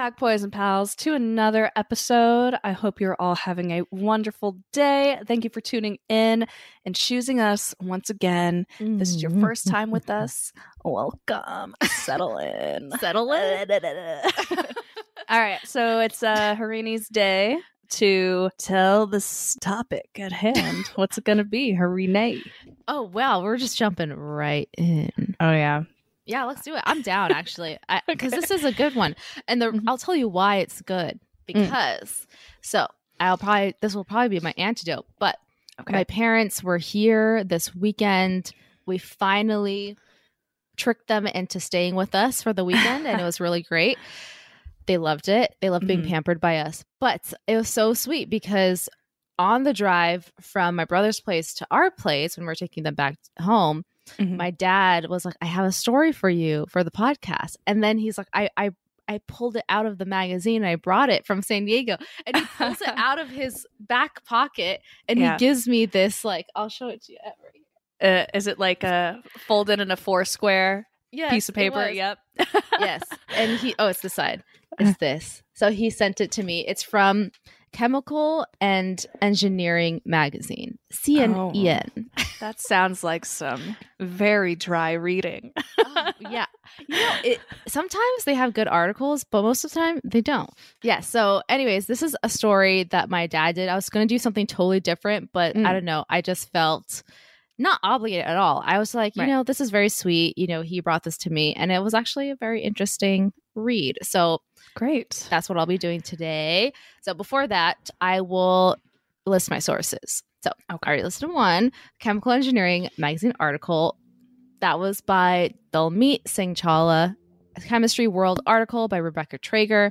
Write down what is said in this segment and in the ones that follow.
back, boys and pals, to another episode. I hope you're all having a wonderful day. Thank you for tuning in and choosing us once again. This is your first time with us. Welcome. Settle in. Settle in. all right. So it's uh, Harini's day to tell this topic at hand. What's it going to be, Harini? Oh, wow. We're just jumping right in. Oh, yeah. Yeah, let's do it. I'm down actually, because Okay. this is a good one, and the Mhm. I'll tell you why it's good because. So I'll probably this will probably be my antidote, but Okay. my parents were here this weekend. We finally tricked them into staying with us for the weekend, and it was really great. They loved it. They loved being Mhm. pampered by us, but it was so sweet because on the drive from my brother's place to our place when we're taking them back home Mhm. my dad was like, I have a story for you for the podcast. And then he's like, I, I, I pulled it out of the magazine. I brought it from San Diego. And he pulls it out of his back pocket and Yeah. he gives me this, like, I'll show it to you. Uh, is it like a folded in a four square Yes, piece of paper? Yep. yes. And he, oh, it's the side. It's this. So he sent it to me. It's from Chemical and Engineering Magazine, CNN. That sounds like some very dry reading. Oh, yeah. You know, it sometimes they have good articles, but most of the time they don't. Yeah. So, anyways, this is a story that my dad did. I was going to do something totally different, but Mm. I don't know. I just felt not obligated at all. I was like, you Right. know, this is very sweet. You know, he brought this to me, and it was actually a very interesting read. So, Great. that's what I'll be doing today. So before that, I will list my sources. So I already listed one chemical engineering magazine article. That was by Dalmeet Singh Chawla, chemistry world article by Rebecca Trager,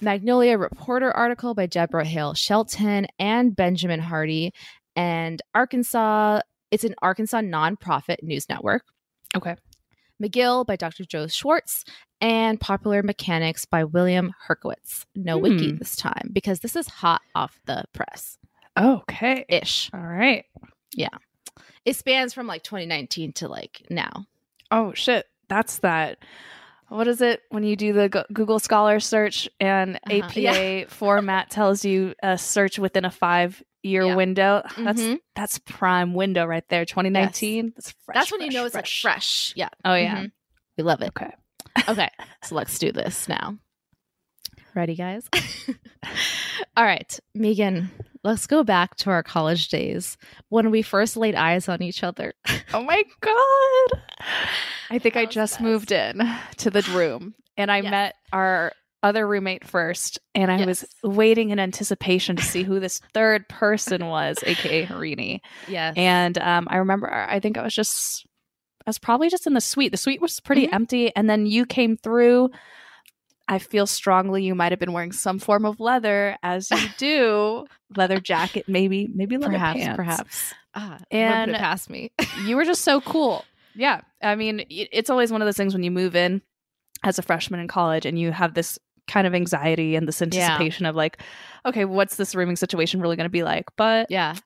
Magnolia reporter article by Deborah Hale Shelton and Benjamin Hardy, and Arkansas. It's an Arkansas nonprofit news network. Okay. McGill by Dr. Joe Schwarcz, and Popular Mechanics by William Herkewitz. No wiki Hmm. this time because this is hot off the press Okay. ish. All right. Yeah. It spans from like 2019 to like now. Oh shit. That's that. What is it when you do the Google Scholar search and Uh-huh, APA format tells you a search within a five year Yeah. window? That's Mhm. that's prime window right there. 2019. That's fresh. That's when you know it's like fresh. Yeah. Oh yeah. Mhm. We love it. Okay. Okay. so let's do this now. Ready, guys? All right, Megan, let's go back to our college days when we first laid eyes on each other. Oh my god. I think I That was the just best. moved in to the room and I Yes. met our other roommate first and I was waiting in anticipation to see who this third person was, aka Harini. Yes. And um, I remember I think I was just I was probably just in the suite. The suite was pretty Mhm. empty and then you came through. I feel strongly you might have been wearing some form of leather as you do. leather jacket, maybe, maybe leather perhaps, pants. perhaps. Ah, And- past me. you were just so cool. Yeah. I mean, it's always one of those things when you move in as a freshman in college and you have this kind of anxiety and this Yeah. anticipation of like, okay, what's this rooming situation really going to be like? But yeah.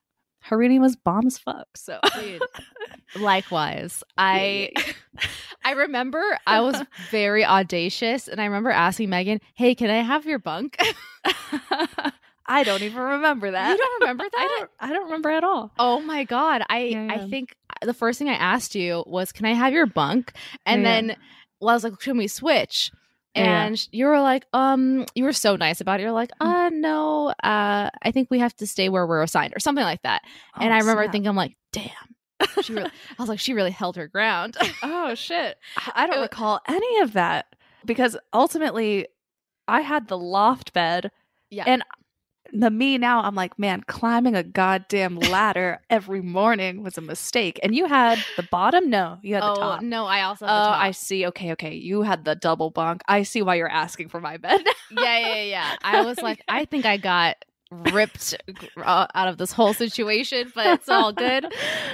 Harini was bomb as fuck. So, Dude, likewise i i remember i was very audacious and i remember asking megan hey can i have your bunk I don't even remember that. you don't remember that I don't. I don't remember at all. oh my god i Yeah, i think uh, the first thing i asked you was can i have your bunk and Yeah. then well i was like can we switch Yeah. and you were like um you were so nice about it you're like Mm. uh no uh i think we have to stay where we're assigned or something like that and Oh, i remember snap. thinking i'm like damn she really, i was like she really held her ground oh shit, I don't It- recall any of that because ultimately, I had the loft bed. Yeah. and the me now, I'm like, man, climbing a goddamn ladder every morning was a mistake. And you had the bottom? No, you had the oh top. no i also Oh, the. I see. Okay, okay. You had the double bunk. I see why you're asking for my bed. yeah, yeah, yeah. I was like, I think I got ripped uh, out of this whole situation, but it's all good.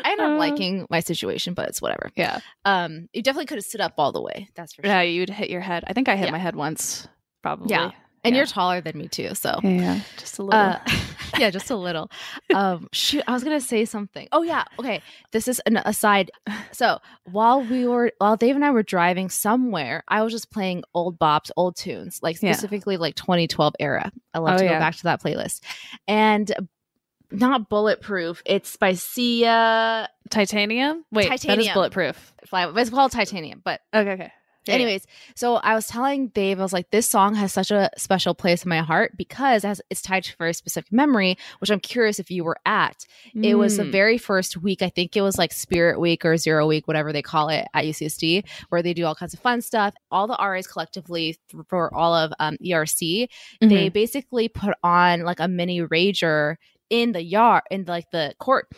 I end up liking my situation, but it's whatever. Yeah. Um, you definitely could have stood up all the way. That's for sure. Yeah, you'd hit your head. I think I hit Yeah. my head once, probably. Yeah. And Yeah. you're taller than me too, so Yeah, just a little. Uh, yeah, just a little. Um, shoot, I was gonna say something. Oh yeah, okay. This is an aside. So while we were, while Dave and I were driving somewhere, I was just playing old bops, old tunes, like Yeah. specifically like 2012 era. I love Oh, to go yeah. back to that playlist, and not bulletproof. It's by Sia. titanium. Wait, that is Titanium. bulletproof. Fly, it's called Titanium, but Okay, okay. Yeah, Anyways, so I was telling Dave, I was like, this song has such a special place in my heart because it has, it's tied to a very specific memory, which I'm curious if you were at. It was the Mm. very first week, I think it was like Spirit Week or Zero Week, whatever they call it at UCSD, where they do all kinds of fun stuff. All the RAs collectively for all of um, ERC, they Mhm. basically put on like a mini rager in the yard, in like the court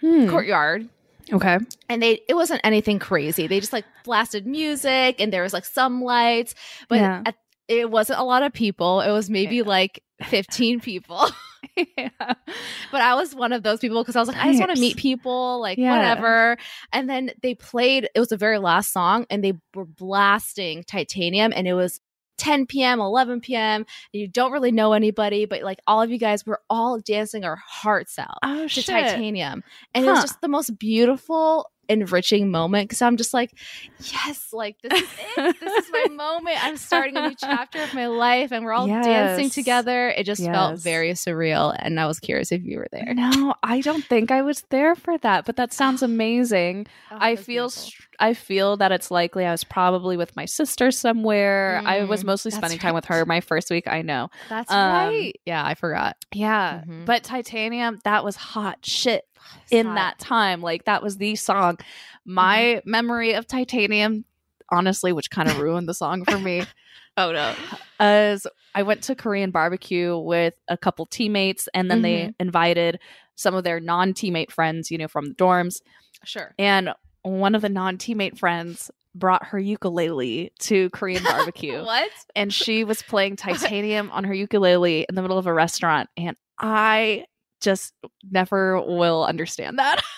Hmm. courtyard Okay. and they it wasn't anything crazy they just like blasted music and there was like some lights but Yeah. at, it wasn't a lot of people it was maybe Yeah. like 15 people yeah. but i was one of those people because i was like i just want to meet people like Yeah. whatever and then they played it was the very last song and they were blasting titanium and it was 10 p.m 11 p.m you don't really know anybody but like all of you guys were all dancing our hearts out Oh to shit. titanium and it was just the most beautiful enriching moment because i'm just like yes like this is it this is my moment i'm starting a new chapter of my life and we're all dancing together it just felt very surreal and i was curious if you were there No, I don't think I was there for that, but that sounds amazing. I feel str- I feel that it's likely I was probably with my sister somewhere. I was Mm, mostly spending time with her my first week. I know. that's um, right yeah i forgot Yeah, Mhm. but Titanium that was hot shit in that time. Like that was the song. My memory of Titanium, honestly, which kind of ruined the song for me. oh no As I went to Korean barbecue with a couple teammates, and then they invited some of their non-teammate friends, you know, from the dorms. sure And one of the non-teammate friends brought her ukulele to Korean barbecue. what and she was playing Titanium on her ukulele in the middle of a restaurant. And I just never will understand that.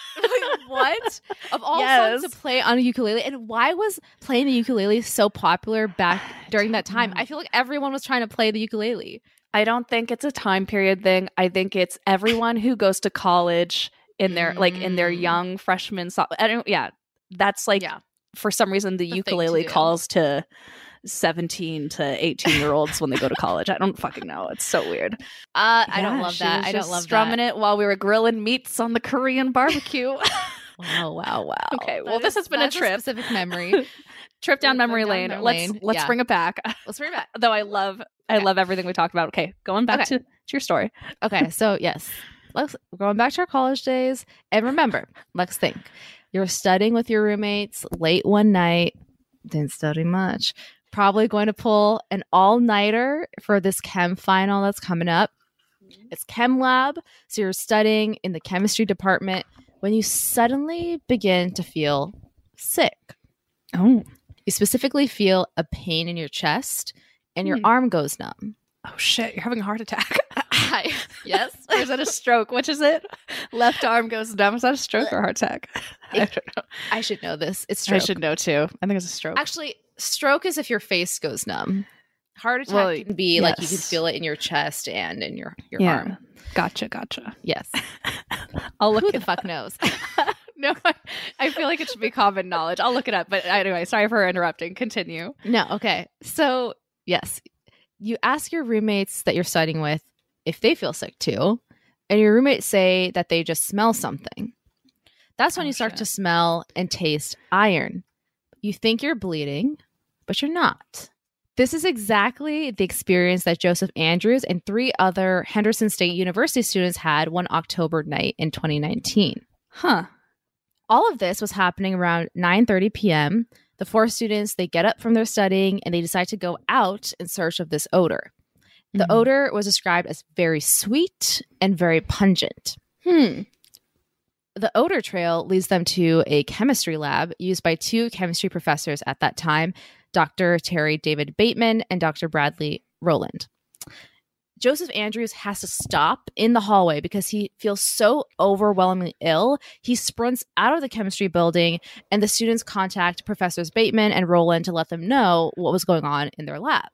What of all Yes. songs to play on a ukulele and why was playing the ukulele so popular back during that time know. i feel like everyone was trying to play the ukulele I don't think it's a time period thing. I think it's everyone who goes to college in their like in their Mm. young freshman. So- I don't. Yeah, that's like Yeah. for some reason the The ukulele calls to. 17 to 18 year olds when they go to college. I don't fucking know. It's so weird. Uh, I don't love that. I don't love strumming that. it while we were grilling meats on the Korean barbecue. Wow, wow, wow. Okay, That well, this has been a trip. specific memory. Trip down memory down lane. memory let's lane. let's Yeah. bring it back. Let's bring it back. Though I love I love everything we talked about. Okay, going back Okay. to, to your story. Okay, so yes, let's going back to our college days, and remember, let's think. You're studying with your roommates late one night. Didn't study much. Probably going to pull an all nighter for this chem final that's coming up. It's chem lab, so you're studying in the chemistry department when you suddenly begin to feel sick. Oh. You specifically feel a pain in your chest and your Hmm. arm goes numb. Oh shit, you're having a heart attack. yes. or is that a stroke? Which is it? Left arm goes numb. Is that a stroke or heart attack? I don't know. I should know this. It's I should know too. I think it's a stroke. Actually, stroke is if your face goes numb. Heart attack Well, can be like you can feel it in your chest and in your, your Yeah. arm. Gotcha, gotcha. Yes. I'll look Who it the up. fuck knows? no, I, I feel like it should be common knowledge. I'll look it up. But anyway, sorry for interrupting. Continue. no, okay. So, yes, you ask your roommates that you're studying with if they feel sick too, and your roommates say that they just smell something. That's when Oh, you start shit. to smell and taste iron. You think you're bleeding, but you're not. This is exactly the experience that Joseph Andrews and three other Henderson State University students had one October night in 2019. Huh. All of this was happening around 9:30 p.m. The four students they get up from their studying and they decide to go out in search of this odor. The Mhm. odor was described as very sweet and very pungent. Hmm. The odor trail leads them to a chemistry lab used by two chemistry professors at that time, Dr. Terry David Bateman and Dr. Bradley Rowland. Joseph Andrews has to stop in the hallway because he feels so overwhelmingly ill. He sprints out of the chemistry building, and the students contact Professors Bateman and Rowland to let them know what was going on in their lab.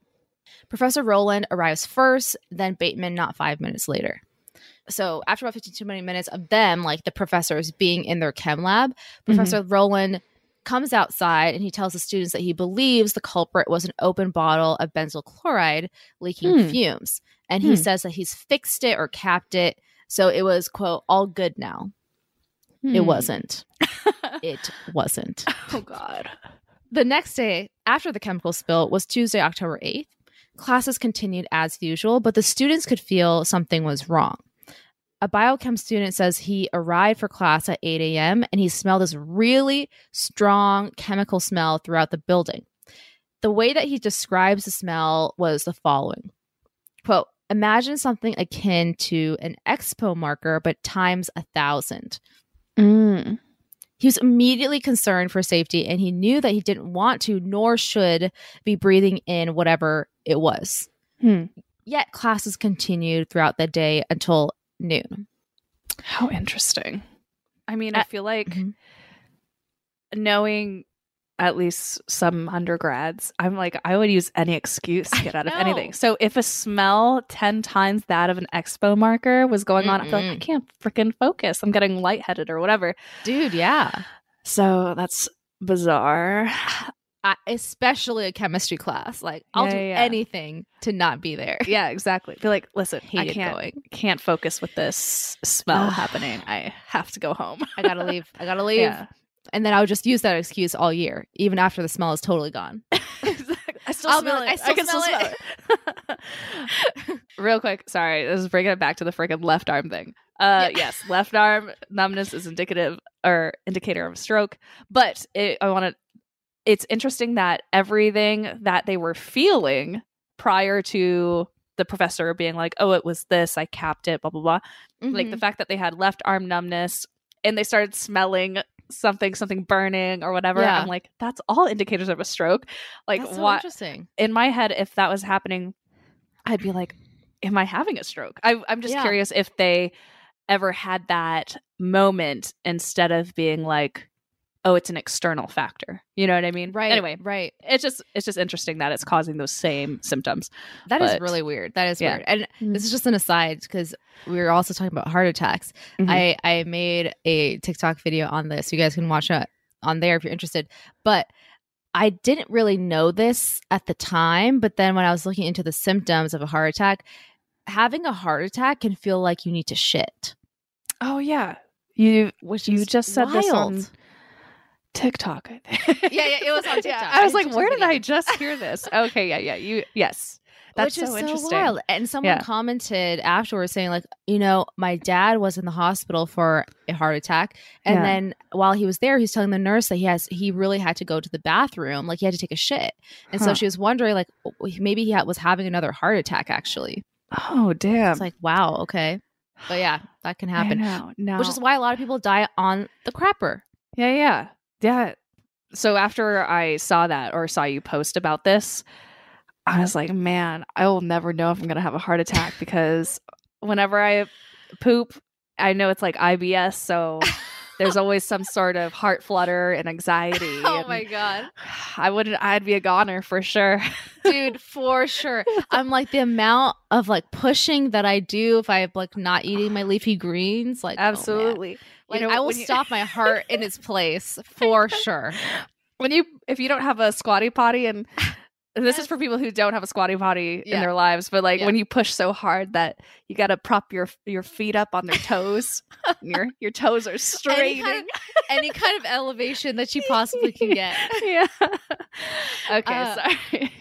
Professor Rowland arrives first, then Bateman not five minutes later. So after about 52 minutes of them, like the professors being in their chem lab, Mm-hmm. Professor Rowland comes outside and he tells the students that he believes the culprit was an open bottle of benzyl chloride leaking Hmm. fumes. And he Hmm. says that he's fixed it or capped it. So it was, quote, all good now. It Hmm. wasn't. It wasn't. oh God. The next day after the chemical spill was Tuesday, October 8th. Classes continued as usual, but the students could feel something was wrong. A biochem student says he arrived for class at 8 a.m. and he smelled this really strong chemical smell throughout the building. The way that he describes the smell was the following quote, Imagine something akin to an expo marker, but times a thousand. Mm. He was immediately concerned for safety and he knew that he didn't want to nor should be breathing in whatever it was. Hmm. Yet classes continued throughout the day until noon. How interesting. I mean, I Uh, feel like mhm. knowing at least some undergrads, I'm like, I would use any excuse to get out of anything. So if a smell 10 times that of an expo marker was going on, I feel like I can't freaking focus. I'm getting lightheaded or whatever. Dude, yeah. So that's bizarre. I, especially a chemistry class. Like, I'll Yeah, do yeah, anything to not be there. Yeah, exactly. I feel like, listen, I can't, going. can't focus with this smell happening. I have to go home. I gotta leave. I gotta leave. Yeah. And then I would just use that excuse all year, even after the smell is totally gone. I still I'll be smell like, it. I still can smell smell it. Real quick, sorry, this is bringing it back to the freaking left arm thing. Uh, Yeah. yes, left arm numbness is indicative or indicator of a stroke. But it, I want to. It's interesting that everything that they were feeling prior to the professor being like, "Oh, it was this. I capped it." Blah blah blah. Like the Mhm. fact that they had left arm numbness and they started smelling something, something burning or whatever. Yeah. I'm like, that's all indicators of a stroke. Like, so what? interesting. in my head, if that was happening, I'd be like, "Am I having a stroke?" I, I'm just Yeah. curious if they ever had that moment instead of being like, "Oh, it's an external factor." You know what I mean? Right. Anyway, right. it's just it's just interesting that it's causing those same symptoms. That is But- really weird. That is Yeah. weird. And Mm. this is just an aside because we were also talking about heart attacks. Mhm. I I made a TikTok video on this. You guys can watch it on there if you're interested. But I didn't really know this at the time, but then when I was looking into the symptoms of a heart attack, having a heart attack can feel like you need to shit, Oh yeah, you which you just said this on wild. TikTok. I think. Yeah, yeah, it was on Yeah, TikTok. I was like, where did. I just hear this? Okay, yeah, yeah. You yes, that's Which is so interesting. wild. And someone Yeah. commented afterwards saying, like, you know, my dad was in the hospital for a heart attack. And Yeah. then while he was there, he's telling the nurse that he has he really had to go to the bathroom, like he had to take a shit. And so she was wondering, like, maybe he ha- was having another heart attack actually. Oh damn! It's like, wow, okay. But yeah, that can happen. know, no. Which is why a lot of people die on the crapper. Yeah, yeah, yeah. So after I saw that or saw you post about this, I was like, man, I will never know if I'm gonna have a heart attack because whenever I poop, I know it's like IBS, so there's always some sort of heart flutter and anxiety. Oh and god. I wouldn't. I'd be a goner for sure. dude for sure i'm like the amount of like pushing that i do if i'm like not eating my leafy greens like oh. Absolutely. like You know, i will you- stop my heart in its place for sure when you if you don't have a squatty potty and this is for people who don't have a squatty potty in their lives but like Yeah. when you push so hard that you got to prop your your feet up on their toes and your your toes are any straining. kind, of, any kind of elevation that you possibly can get. Yeah. Okay Uh, sorry.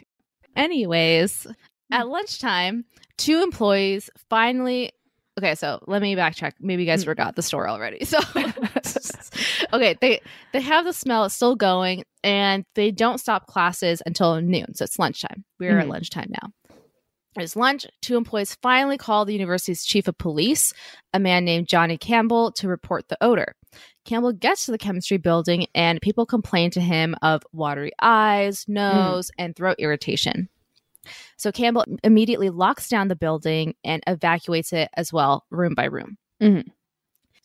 anyways at lunchtime two employees finally okay so let me backtrack. Maybe you guys Mm. forgot the story already. So okay they they have the smell it's still going and they don't stop classes until noon so it's lunchtime. We're at Mhm. lunchtime now. It's lunch. Two employees finally call the university's chief of police a man named johnny campbell to report the odor. Campbell gets to the chemistry building and people complain to him of watery eyes nose and throat irritation so campbell immediately locks down the building and evacuates it as well room by room Mhm.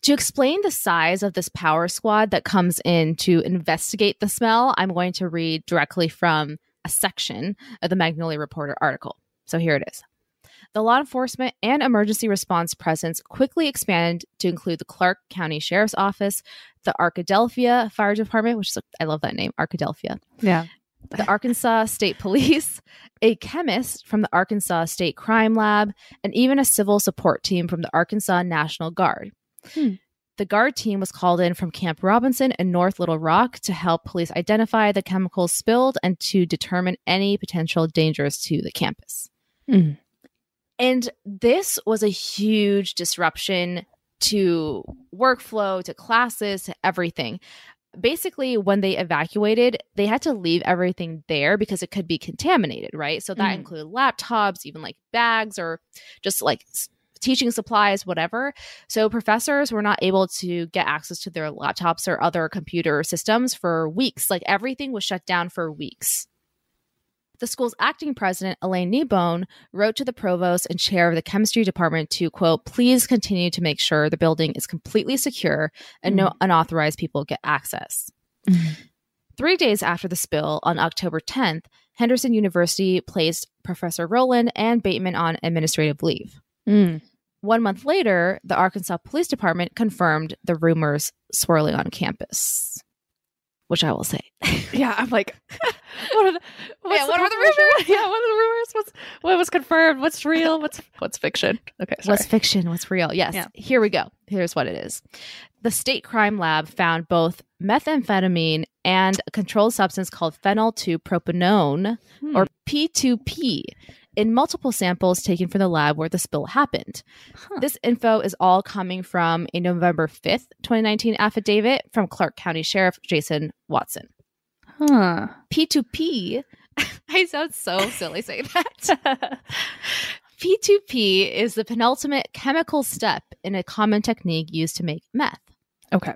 to explain the size of this power squad that comes in to investigate the smell, I'm going to read directly from a section of the Magnolia Reporter article. So here it is. The law enforcement and emergency response presence quickly expanded to include the Clark County Sheriff's Office, the Arkadelphia Fire Department, which is, I love that name, Arkadelphia. Yeah. The Arkansas State Police, a chemist from the Arkansas State Crime Lab, and even a civil support team from the Arkansas National Guard. Hmm. The guard team was called in from Camp Robinson in North Little Rock to help police identify the chemicals spilled and to determine any potential dangers to the campus. Mm. And this was a huge disruption to workflow, to classes, to everything. Basically, when they evacuated, they had to leave everything there because it could be contaminated, right? So that Mhm. included laptops, even like bags or just like teaching supplies, whatever. So professors were not able to get access to their laptops or other computer systems for weeks. Like everything was shut down for weeks. The school's acting president, Elaine Kneebone, wrote to the provost and chair of the chemistry department to, quote, please continue to make sure the building is completely secure and no unauthorized people get access. Three days after the spill, on October 10th, Henderson University placed Professor Rowland and Bateman on administrative leave. Mm. One month later, the Arkansas Police Department confirmed the rumors swirling on campus, which I will say. Yeah, I'm like, what are the, Yeah, what are the rumors? Yeah, what are the rumors? What's what was confirmed? What's real? What's what's fiction? Okay, sorry. What's fiction? What's real? Yes. Yeah. Here we go. Here's what it is. The state crime lab found both methamphetamine and a controlled substance called phenyl 2 propanone, Hmm. or P2P, in multiple samples taken from the lab where the spill happened. Huh. This info is all coming from a November 5th, 2019 affidavit from Clark County Sheriff Jason Watson. huh. P2P, I sound so silly saying that. P2P is the penultimate chemical step in a common technique used to make meth. okay.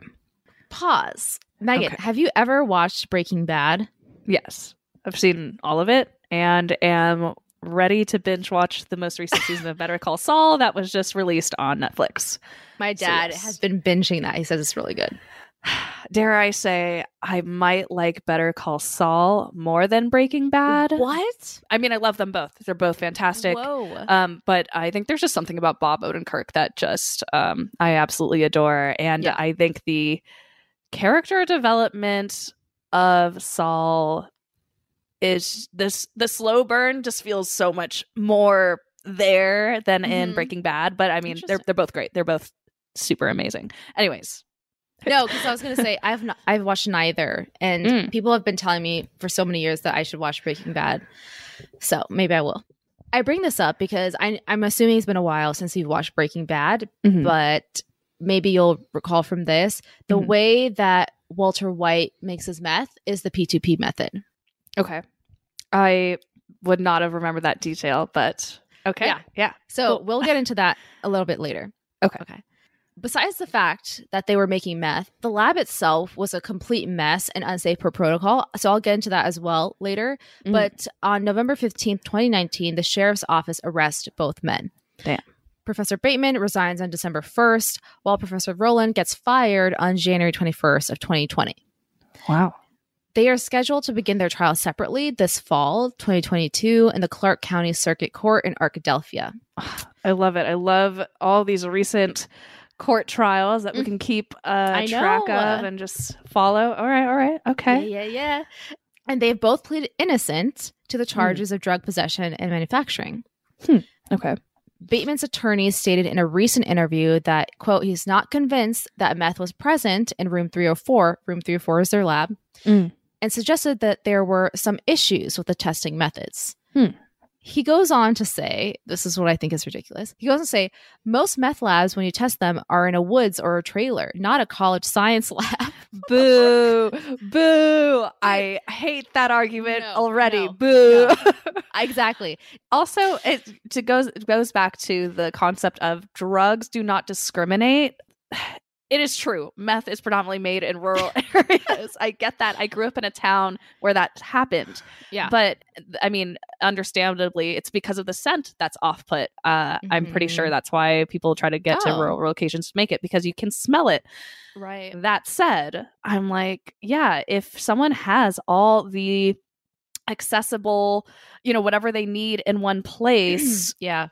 Pause. Megan, Okay. have you ever watched Breaking Bad? Yes, I've seen all of it and am ready to binge watch the most recent season of Better Call Saul that was just released on Netflix. My So, dad yes. has been binging that. He says it's really good. Dare I say, I might like Better Call Saul more than Breaking Bad. What? I mean, I love them both. They're both fantastic. Whoa. Um, but I think there's just something about Bob Odenkirk that just um, I absolutely adore, and Yeah. I think the character development of Saul is this the slow burn just feels so much more there than in Mhm. Breaking Bad. But I mean, they're they're both great. They're both super amazing. Anyways, no, because I was gonna say I've not, I've watched neither, and Mm. people have been telling me for so many years that I should watch Breaking Bad. So maybe I will. I bring this up because I, I'm assuming it's been a while since you've watched Breaking Bad, Mhm. but maybe you'll recall from this the Mhm. way that Walter White makes his meth is the P2P method. Okay, I would not have remembered that detail, but okay, Yeah. yeah. So Cool. we'll get into that a little bit later. Okay. Okay. Besides the fact that they were making meth, the lab itself was a complete mess and unsafe per protocol. So I'll get into that as well later. Mhm. But on November 15th, 2019, the sheriff's office arrests both men. Damn. Professor Bateman resigns on December 1st, while Professor Rowland gets fired on January 21st of 2020. Wow. They are scheduled to begin their trial separately this fall, 2022, in the Clark County Circuit Court in Arkadelphia. I love it. I love all these recent court trials that we can keep uh, Mm. Track know. of and just follow. All right, all right, okay. Yeah, yeah, yeah. And they've both pleaded innocent to the charges of drug possession and manufacturing. Okay. Bateman's attorney stated in a recent interview that, quote, he's not convinced that meth was present in room 304. Room 304 is their lab. Mm. And suggested that there were some issues with the testing methods. Hmm. He goes on to say, this is what I think is ridiculous. He goes on to say, most meth labs, when you test them, are in a woods or a trailer, not a college science lab. Boo. Boo. I hate that argument No, already. no, Boo. exactly. also, it, to goes it goes back to the concept of drugs do not discriminate. It is true. Meth is predominantly made in rural areas. I get that. I grew up in a town where that happened. Yeah. But I mean, understandably, it's because of the scent that's off put. Uh, I'm pretty sure that's why people try to get to Oh. rural locations to make it because you can smell it. right. That said, I'm like, yeah, if someone has all the accessible, you know, whatever they need in one place, yeah.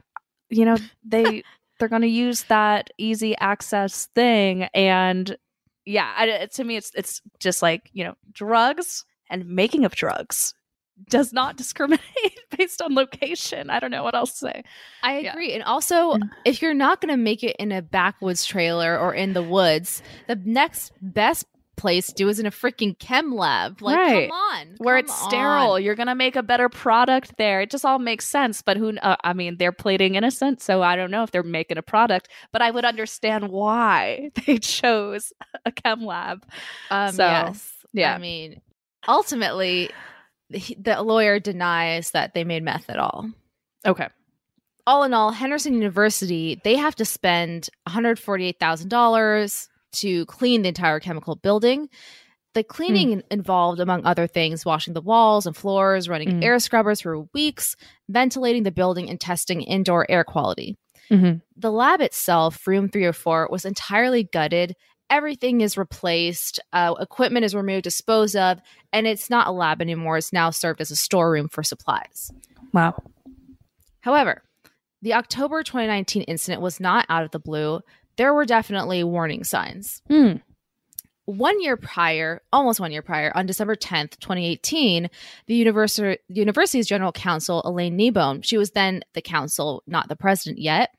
you know, they they're going to use that easy access thing and yeah, I, to me it's it's just like, you know, drugs and making of drugs does not discriminate based on location. I don't know what else to say. I agree. Yeah. And also, mm. if you're not going to make it in a backwoods trailer or in the woods, the next best place do is in a freaking chem lab. Like, right. come on. Where it's on. sterile. You're going to make a better product there. It just all makes sense. But who, uh, I mean, they're plating innocent. So I don't know if they're making a product, but I would understand why they chose a chem lab. Um, so, yes. Yeah. I mean, ultimately, the lawyer denies that they made meth at all. Okay. All in all, Henderson University, they have to spend $148,000 to clean the entire chemical building. The cleaning mm. involved, among other things, washing the walls and floors, running mm. air scrubbers for weeks, ventilating the building, and testing indoor air quality. Mm-hmm. The lab itself, room 304, was entirely gutted everything is replaced, uh, equipment is removed, disposed of, and it's not a lab anymore. It's now served as a storeroom for supplies. Wow. However, the October 2019 incident was not out of the blue. There were definitely warning signs. Mm. One year prior, almost one year prior, on December 10th, 2018, the, university, university's general counsel, Elaine Kneebone, she was then the counsel, not the president yet,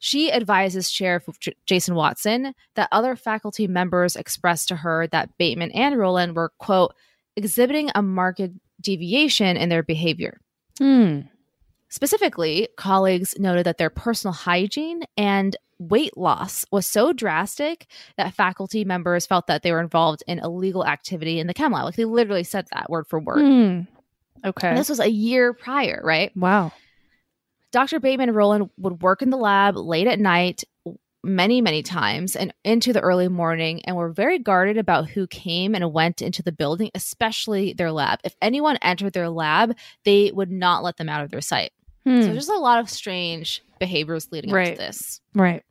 she advises Sheriff J- Jason Watson that other faculty members expressed to her that Bateman and Rowland were, quote, exhibiting a marked deviation in their behavior. Hmm. Specifically, colleagues noted that their personal hygiene and weight loss was so drastic that faculty members felt that they were involved in illegal activity in the chem lab. Like they literally said that word for word. Hmm. Okay. And this was a year prior, right? Wow. Dr. Bateman and Rowland would work in the lab late at night many, many times and into the early morning and were very guarded about who came and went into the building, especially their lab. If anyone entered their lab, they would not let them out of their sight. Hmm. So there's a lot of strange behaviors leading right. up to this. Right.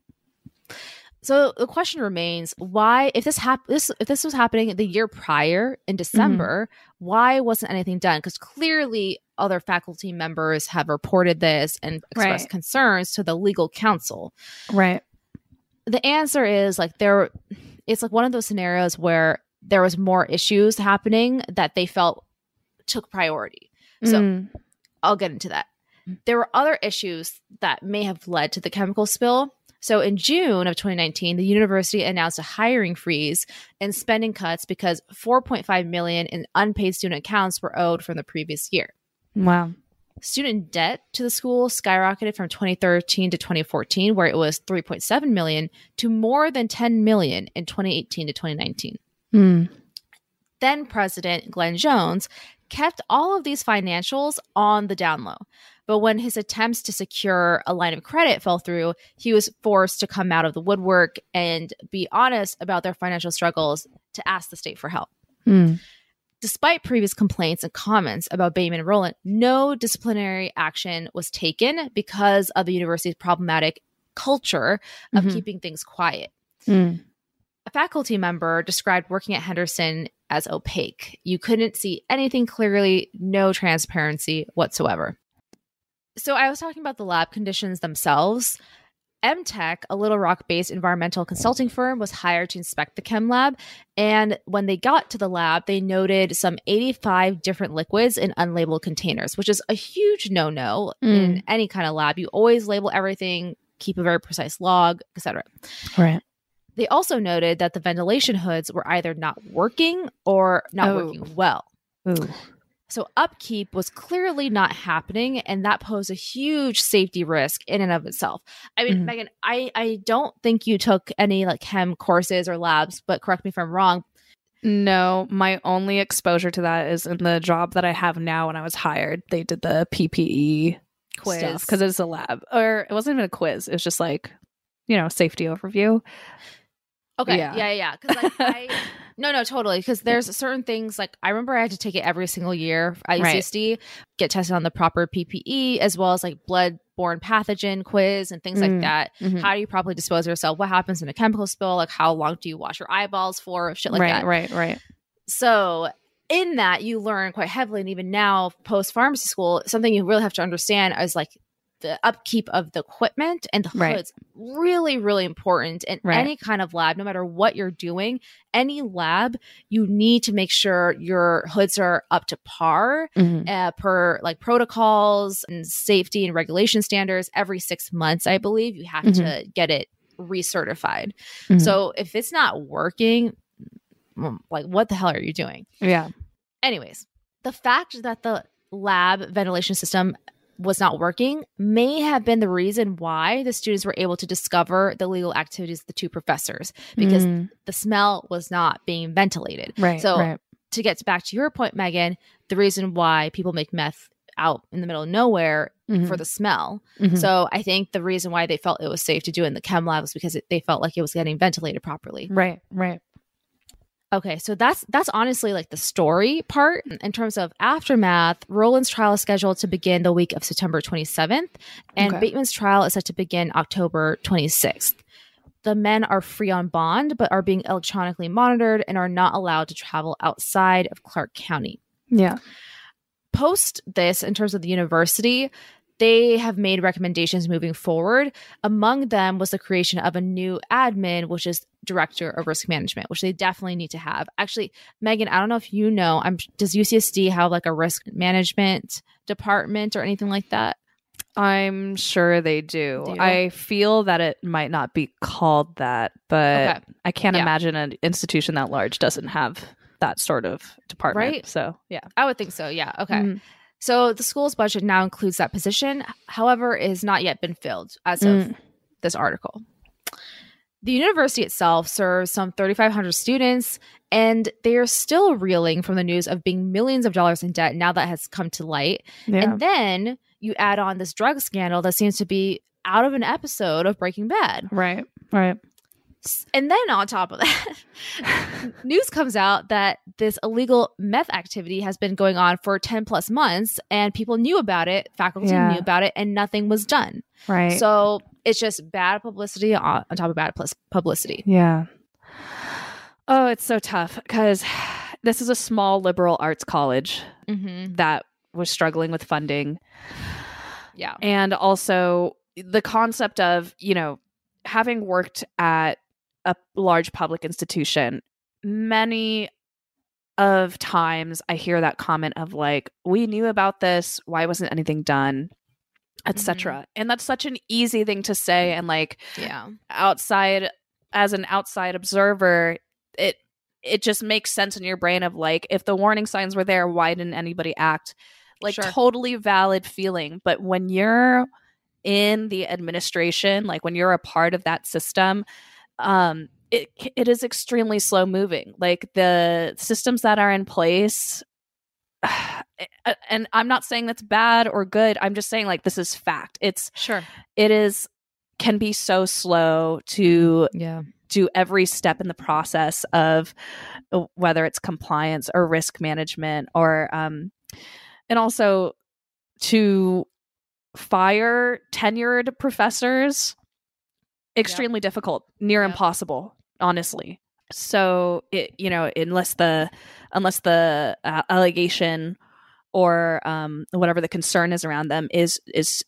So the question remains: Why, if this hap- this if this was happening the year prior in December, mm-hmm. why wasn't anything done? Because clearly, other faculty members have reported this and expressed right. concerns to the legal counsel. Right. The answer is like there. It's like one of those scenarios where there was more issues happening that they felt took priority. So mm. I'll get into that. There were other issues that may have led to the chemical spill so in June of 2019, the university announced a hiring freeze and spending cuts because 4.5 million in unpaid student accounts were owed from the previous year. Wow. Student debt to the school skyrocketed from 2013 to 2014 where it was 3.7 million to more than 10 million in 2018 to 2019. Mm. Then President Glenn Jones kept all of these financials on the down low. But when his attempts to secure a line of credit fell through, he was forced to come out of the woodwork and be honest about their financial struggles to ask the state for help. Mm. Despite previous complaints and comments about Bateman and Rowland, no disciplinary action was taken because of the university's problematic culture of mm-hmm. keeping things quiet. Mm. A faculty member described working at Henderson as opaque. You couldn't see anything clearly, no transparency whatsoever. So I was talking about the lab conditions themselves. MTech, a Little Rock based environmental consulting firm, was hired to inspect the chem lab. And when they got to the lab, they noted some 85 different liquids in unlabeled containers, which is a huge no no mm. in any kind of lab. You always label everything, keep a very precise log, etc. Right. They also noted that the ventilation hoods were either not working or not oh. working well. Ooh. So upkeep was clearly not happening, and that posed a huge safety risk in and of itself. I mean, mm-hmm. Megan, I I don't think you took any like chem courses or labs, but correct me if I'm wrong. No, my only exposure to that is in the job that I have now. When I was hired, they did the PPE quiz because it's a lab, or it wasn't even a quiz. It was just like, you know, safety overview. Okay, yeah, yeah, yeah. Because like, I no, no, totally. Because there's certain things like I remember I had to take it every single year at right. UCSD, get tested on the proper PPE as well as like blood-borne pathogen quiz and things mm. like that. Mm-hmm. How do you properly dispose of yourself? What happens in a chemical spill? Like how long do you wash your eyeballs for? Shit like right, that. Right, right, right. So in that you learn quite heavily and even now post pharmacy school something you really have to understand is like the upkeep of the equipment and the Right. hoods really really important in Right. any kind of lab no matter what you're doing any lab you need to make sure your hoods are up to par Mhm. uh, per like protocols and safety and regulation standards every six months i believe you have to get it recertified Mhm. so if it's not working mm, like what the hell are you doing yeah. anyways the fact that the lab ventilation system was not working may have been the reason why the students were able to discover the illegal activities of the two professors because Mm. the smell was not being ventilated right. so right. to get back to your point megan the reason why people make meth out in the middle of nowhere for the smell Mhm. so i think the reason why they felt it was safe to do it in the chem lab was because it, they felt like it was getting ventilated properly right. Right. Okay, so that's that's honestly like the story part. In terms of aftermath, Rowland's trial is scheduled to begin the week of September 27th, and Okay. Bateman's trial is set to begin October 26th. The men are free on bond, but are being electronically monitored and are not allowed to travel outside of Clark County. Yeah. Post this, in terms of the university, they have made recommendations moving forward. Among them was the creation of a new admin, which is director of risk management, which they definitely need to have. Actually, Megan, I don't know if you know, I'm does UCSD have like a risk management department or anything like that? I'm sure they do. Do? I feel that it might not be called that, but Okay. I can't Yeah. imagine an institution that large doesn't have that sort of department. Right? So, yeah. I would think so. Yeah. Okay. Mhm. So the school's budget now includes that position. However, it has not yet been filled as of Mm. this article. The university itself serves some 3,500 students, and they are still reeling from the news of being millions of dollars in debt now that has come to light. Yeah. And then you add on this drug scandal that seems to be out of an episode of Breaking Bad. right. Right. And then on top of that, news comes out that this illegal meth activity has been going on for 10 plus months and people knew about it, faculty Yeah. knew about it, and nothing was done. Right. So it's just bad publicity on, on top of bad plus publicity. Yeah. Oh, it's so tough because this is a small liberal arts college Mm-hmm. that was struggling with funding. Yeah. And also the concept of, you know, having worked at a large public institution, many of times I hear that comment of like, we knew about this, why wasn't anything done? Etc. And that's such an easy thing to say and like Yeah. outside as an outside observer it it just makes sense in your brain of like if the warning signs were there why didn't anybody act like Sure. totally valid feeling but when you're in the administration like when you're a part of that system um it it is extremely slow moving like the systems that are in place and I'm not saying that's bad or good I'm just saying like this is fact it's Sure. it is can be so slow to Yeah. do every step in the process of uh, whether it's compliance or risk management or um and also to fire tenured professors extremely difficult near Yep. impossible honestly so it you know unless the unless the uh, allegation or um whatever the concern is around them is is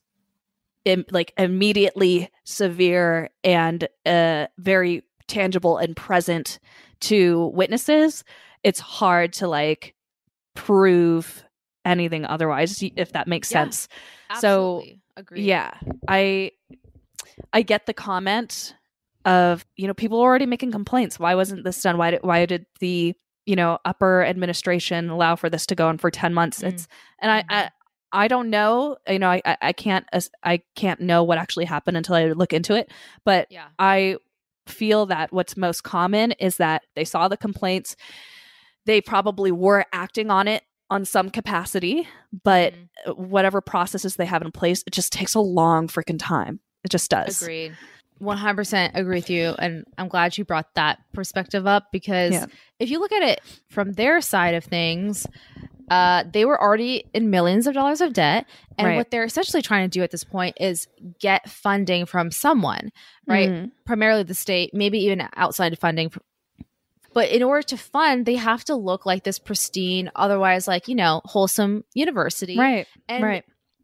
Im- like immediately severe and uh, very tangible and present to witnesses it's hard to like prove anything otherwise if that makes Yeah. sense So, Agreed. yeah i i get the comment of you know people are already making complaints why wasn't this done why did why did the you know upper administration allow for this to go on for 10 months Mm. it's and I, I i don't know you know i i can't as- i can't know what actually happened until i look into it but Yeah. I feel that what's most common is that they saw the complaints, they probably were acting on it on some capacity, but Mhm. whatever processes they have in place, it just takes a long freaking time. It just does. Agreed. 100% agree with you. And I'm glad you brought that perspective up because Yeah. if you look at it from their side of things, uh, they were already in millions of dollars of debt. And Right. what they're essentially trying to do at this point is get funding from someone, right? Mhm. Primarily the state, maybe even outside funding. But in order to fund, they have to look like this pristine, otherwise, like, you know, wholesome university. Right. And right.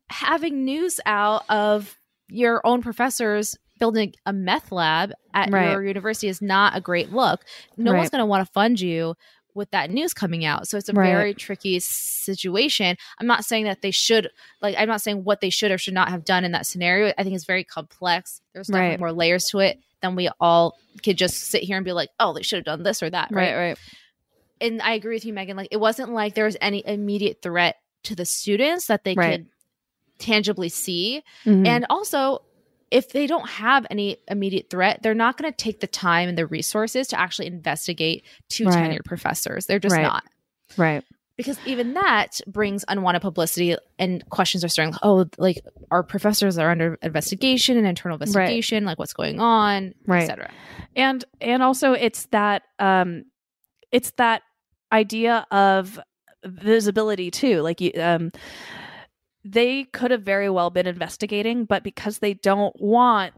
having news out of your own professors building a meth lab at Right. your university is not a great look. No Right. one's going to want to fund you with that news coming out. So it's a Right. very tricky situation. I'm not saying that they should like I'm not saying what they should or should not have done in that scenario. I think it's very complex. There's definitely Right. more layers to it than we all could just sit here and be like, "Oh, they should have done this or that." Right? Right. Right. And I agree with you Megan. Like it wasn't like there was any immediate threat to the students that they could tangibly see. Mhm. And also, if they don't have any immediate threat, they're not going to take the time and the resources to actually investigate two Right. tenured professors. They're just Right. not. right. Because even that brings unwanted publicity and questions are starting, oh, like our professors are under investigation and internal investigation, like what's going on, Right. etc. and and also it's that um it's that idea of visibility too like you um they could have very well been investigating but because they don't want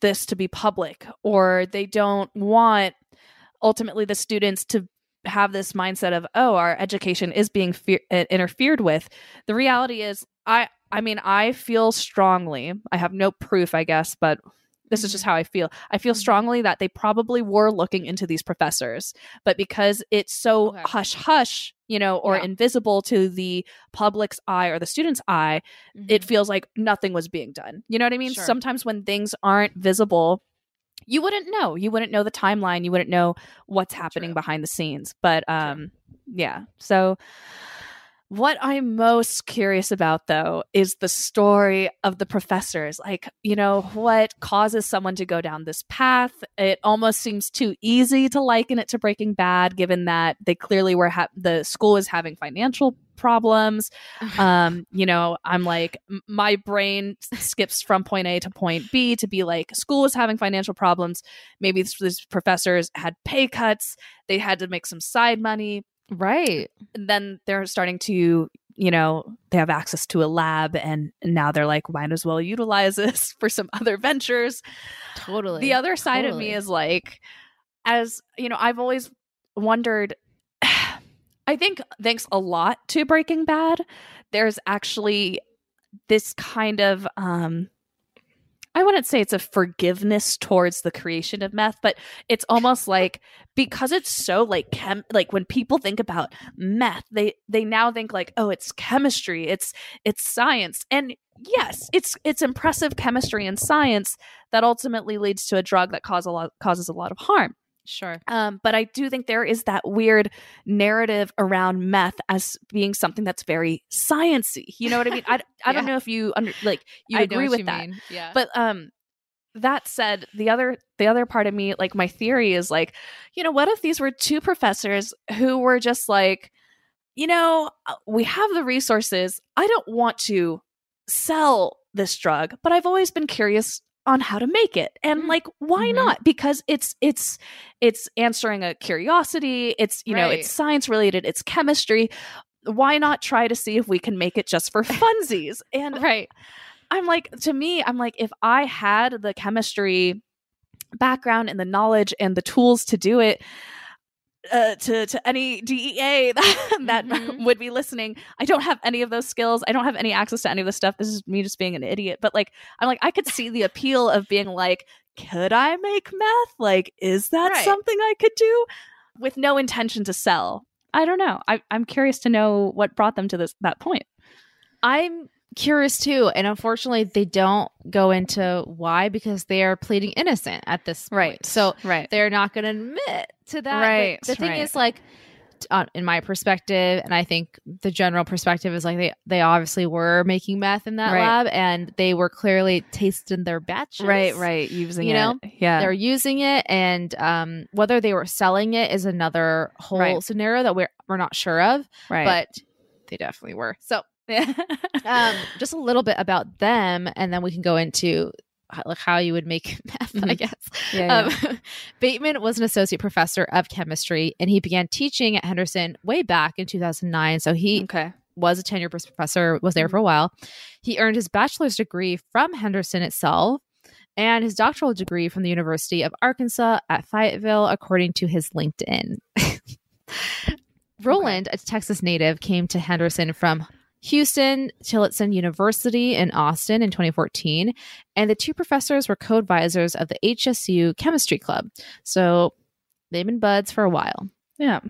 this to be public or they don't want ultimately the students to have this mindset of oh our education is being fe- interfered with the reality is i i mean i feel strongly i have no proof i guess but this is just how i feel i feel Mhm. strongly that they probably were looking into these professors but because it's so Okay. hush hush you know or Yeah. invisible to the public's eye or the student's eye it feels like nothing was being done. You know what I mean? Mm-hmm. Sure. Sometimes when things aren't visible, you wouldn't know. You wouldn't know the timeline. You wouldn't know what's happening True. behind the scenes. But um yeah. So what I'm most curious about though is the story of the professors. Like, you know, what causes someone to go down this path? It almost seems too easy to liken it to Breaking Bad given that they clearly were ha- the school is having financial problems um you know i'm like my brain skips from point a to point b to be like school was having financial problems maybe these professors had pay cuts they had to make some side money right. and then they're starting to you know they have access to a lab and, now they're like might as well utilize this for some other ventures Totally. the other side of me is like as you know i've always wondered i think thanks a lot to breaking bad there's actually this kind of um I wouldn't say it's a forgiveness towards the creation of meth, but it's almost like because it's so like chem like when people think about meth, they they now think like, oh, it's chemistry, it's it's science. And yes, it's it's impressive chemistry and science that ultimately leads to a drug that cause a lot causes a lot of harm. Sure. Um, but I do think there is that weird narrative around meth as being something that's very sciency. You know what I mean? I, I don't know if you under like you I agree with you that. mean. Yeah. But um that said, the other the other part of me, like my theory is like, you know, what if these were two professors who were just like, you know, uh, we have the resources. I don't want to sell this drug, but I've always been curious on how to make it. And Mm. like why Mhm. not? Because it's it's it's answering a curiosity, it's you know, it's science related, it's chemistry. Why not try to see if we can make it just for funsies? And right. I'm like, to me, I'm like, if I had the chemistry background and the knowledge and the tools to do it, uh, to to any DEA that, that Mhm. would be listening, I don't have any of those skills. I don't have any access to any of this stuff. This is me just being an idiot. But like, I'm like, I could see the appeal of being like, could I make meth? Like, is that Right. something I could do with no intention to sell? I don't know. I, I'm curious to know what brought them to this that point. I'm curious too, and unfortunately, they don't go into why because they are pleading innocent at this point. So right, they're not going to admit to that. But Right, the thing right. is, like, uh, in my perspective, and I think the general perspective is like they they obviously were making meth in that Right. lab, and they were clearly tasting their batches. right, right. Using You it, know? yeah, They're using it, and um, whether they were selling it is another whole Right. scenario that we're we're not sure of, right. but they definitely were. So um, just a little bit about them, and then we can go into like how you would make meth, I Mhm. guess. yeah, Um, Bateman was an associate professor of chemistry, and he began teaching at Henderson way back in 2009. So he okay. was a tenured professor, was there for a while. He earned his bachelor's degree from Henderson itself. and his doctoral degree from the University of Arkansas at Fayetteville, according to his LinkedIn. Rowland, a Texas native, came to Henderson from Huston Tillotson University in Austin in 2014, and the two professors were co-advisors of the HSU Chemistry Club. So they've been buds for a while. Yeah.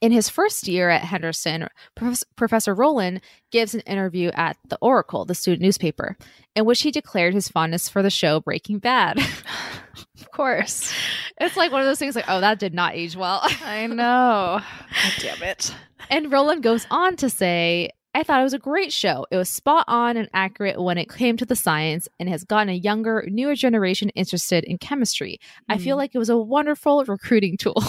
In his first year at Henderson, Prof- Professor Rowland gives an interview at The Oracle, the student newspaper, in which he declared his fondness for the show Breaking Bad. of course. It's like one of those things like, oh, that did not age well. I know. God damn it. And Rowland goes on to say, I thought it was a great show. It was spot on and accurate when it came to the science and has gotten a younger, newer generation interested in chemistry. Mm. I feel mm-hmm. like it was a wonderful recruiting tool.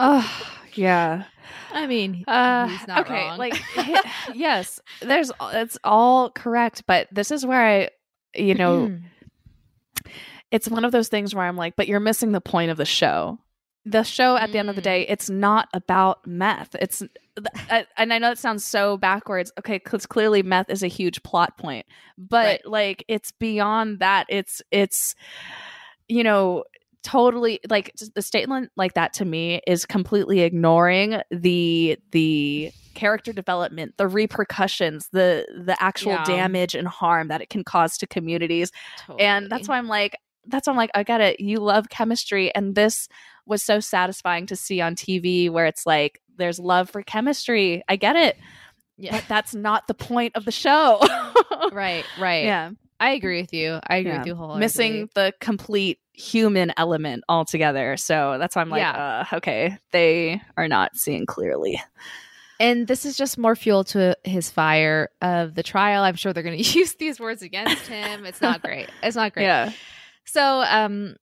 Oh, yeah. I mean, uh, okay, wrong. like yes, there's it's all correct, but this is where I, you know, it's one of those things where I'm like, but you're missing the point of the show. The show at the end of the day, mm. it's not about meth. It's and I know it sounds so backwards. Okay, because clearly meth is a huge plot point, but right. like it's beyond that. It's it's you know totally like the statement like that to me is completely ignoring the the character development the repercussions the the actual yeah. damage and harm that it can cause to communities totally. and that's why i'm like that's why i'm like i get it you love chemistry and this was so satisfying to see on tv where it's like there's love for chemistry i get it yeah. but that's not the point of the show right right yeah I agree with you. I agree yeah. with you wholeheartedly. Missing the complete human element altogether. So that's why I'm like, yeah. uh, okay, they are not seeing clearly. And this is just more fuel to his fire of the trial. I'm sure they're going to use these words against him. It's not great. It's not great. Yeah. So, um,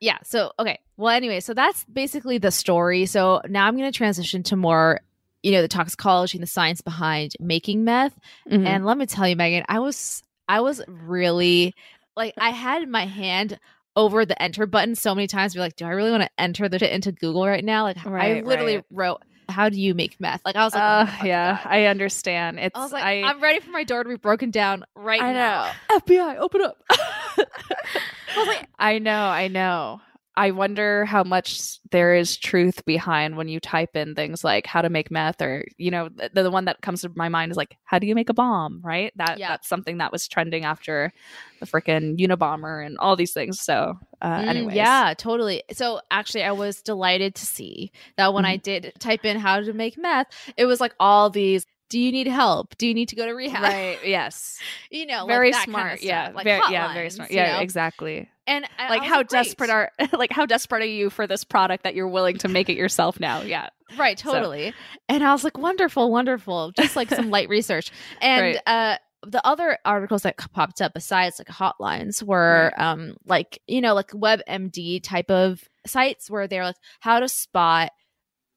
yeah. So, okay. Well, anyway, so that's basically the story. So now I'm going to transition to more, you know, the toxicology and the science behind making meth. Mm-hmm. And let me tell you, Megan, I was, I was really like, I had my hand over the enter button so many times. Be like, do I really want to enter the shit into Google right now? Like, right, I literally right. wrote, "How do you make meth?" Like, I was like, uh, oh yeah, God. I understand. It's, I was like, I, am ready for my door to be broken down right I now. Know. FBI, open up. I like, I know, I know. I wonder how much there is truth behind when you type in things like how to make meth or you know the, the one that comes to my mind is like how do you make a bomb right that yeah. that's something that was trending after the freaking Unabomber and all these things so uh mm, anyways yeah totally so actually I was delighted to see that when mm-hmm. I did type in how to make meth it was like all these do you need help? Do you need to go to rehab? Right. Yes. you know, very like smart. Kind of yeah. like very, yeah. Very smart. Yeah. Know? Exactly. And like how desperate are like how desperate are you for this product that you're willing to make it yourself now? Yeah. Right. Totally. So. And I was like, wonderful, wonderful. Just like some light research. And right. uh the other articles that popped up besides like hotlines were right. um like you know like WebMD type of sites where they're like how to spot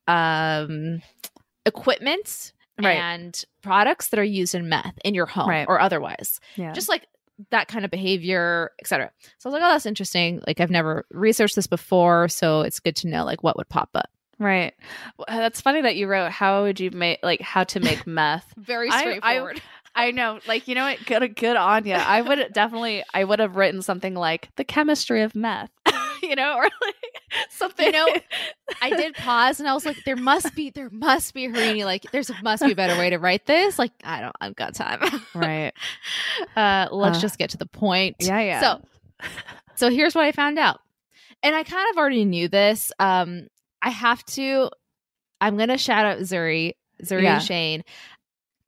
um equipment right. and products that are used in meth in your home right. or otherwise. Yeah. Just like that kind of behavior, etc. So I was like, oh, that's interesting. Like I've never researched this before, so it's good to know like what would pop up. Right. Well, uh, that's funny that you wrote how would you make like how to make meth. Very straightforward. I, I, I, know. Like, you know what? Good good on you. I would definitely I would have written something like the chemistry of meth. you know, or like something. You know, I did pause and I was like, there must be, there must be, Harini, like, there's must be a better way to write this. Like, I don't, I've got time. right. Uh, let's uh, just get to the point. Yeah, yeah. So, so here's what I found out. And I kind of already knew this. Um, I have to, I'm going to shout out Zuri, Zuri yeah. and Shane.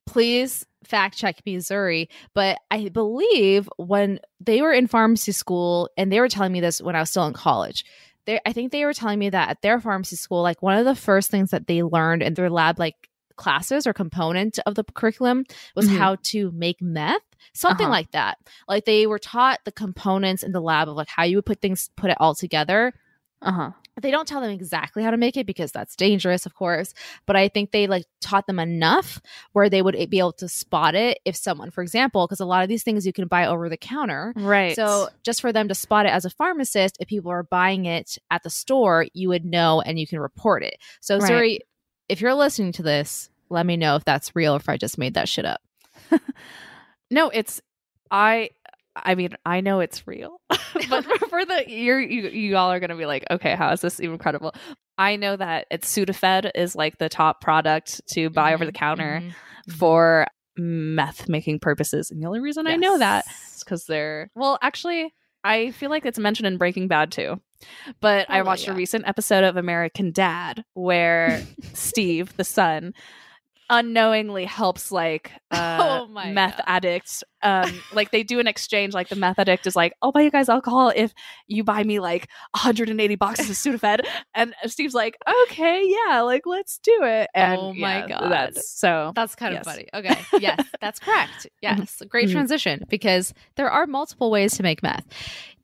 Please fact check Missouri, but I believe when they were in pharmacy school, and they were telling me this when I was still in college, they, I think they were telling me that at their pharmacy school, like one of the first things that they learned in their lab, like classes or component of the curriculum was mm-hmm. how to make meth something uh-huh. like that like they were taught the components in the lab of like how you would put things put it all together uh-huh they don't tell them exactly how to make it because that's dangerous of course. But i think they like taught them enough where they would eh, be able to spot it if someone for example because a lot of these things you can buy over the counter. Right. So just for them to spot it as a pharmacist if people are buying it at the store you would know and you can report it. So right. sorry if you're listening to this let me know if that's real or if i just made that shit up. No it's i I mean, I know it's real, but for the you're, you you all are gonna be like, okay, how is this even credible? I know that it's Sudafed is like the top product to buy over the counter Mhm. for meth making purposes, and the only reason I know that is because they're well, actually, I feel like it's mentioned in Breaking Bad too. But I Probably, watched a recent episode of American Dad where Steve, the son, unknowingly helps like uh Oh meth God. addicts um like they do an exchange like the meth addict is like i'll buy you guys alcohol if you buy me like 180 boxes of sudafed and steve's like okay yeah like let's do it and Oh my yeah, God. that's so That's kind Yes. of funny. Okay. Yes, that's correct. Yes. Great Mhm. transition because there are multiple ways to make meth.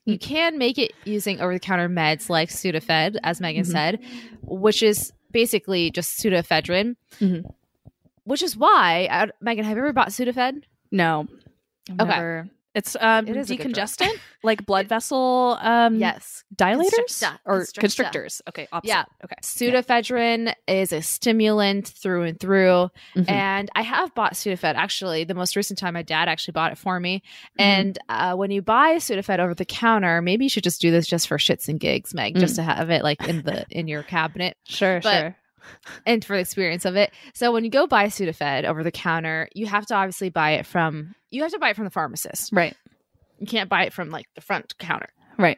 You can make it using over the counter meds like Sudafed, as Megan Mhm. said, which is basically just pseudoephedrine, Mhm. Which is why, uh, Megan, have you ever bought Sudafed? no I've Okay. never- it's um It is a good drug. decongestant like blood vessel um Yes. dilators Constrictor. or Constrictor. constrictors okay opposite. Yeah. okay Pseudoephedrine is a stimulant through and through. Mhm. And I have bought Sudafed actually. The most recent time, my dad actually bought it for me. Mhm. And uh, when you buy Sudafed over the counter, maybe you should just do this just for shits and gigs, Meg, just to have it like in the in your cabinet sure but- sure and for the experience of it. So when you go buy Sudafed over the counter, you have to obviously buy it from you have to buy it from the pharmacist. right You can't buy it from like the front counter. right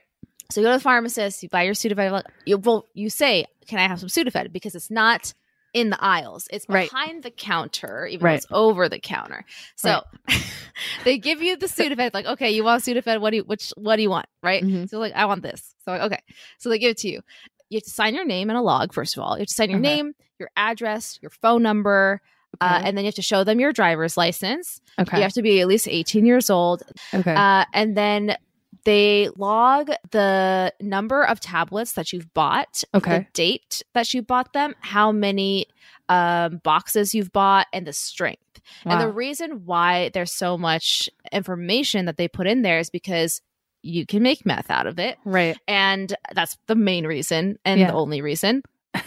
So you go to the pharmacist, you buy your Sudafed. like, You, well, you say, "Can I have some Sudafed?" Because it's not in the aisles; it's Right. behind the counter, even Right. though it's over the counter. So they give you the Sudafed. Like, okay, you want Sudafed? What do you which What do you want? Right? Mhm. So like, I want this. So like, okay, so they give it to you. You have to sign your name in a log first of all. You have to sign your Okay. name, your address, your phone number, uh, and then you have to show them your driver's license. okay You have to be at least eighteen years old, okay uh, and then they log the number of tablets that you've bought, Okay. the date that you bought them, how many um, boxes you've bought, and the strength. And the reason why there's so much information that they put in there is because you can make meth out of it. right And that's the main reason and Yeah. the only reason.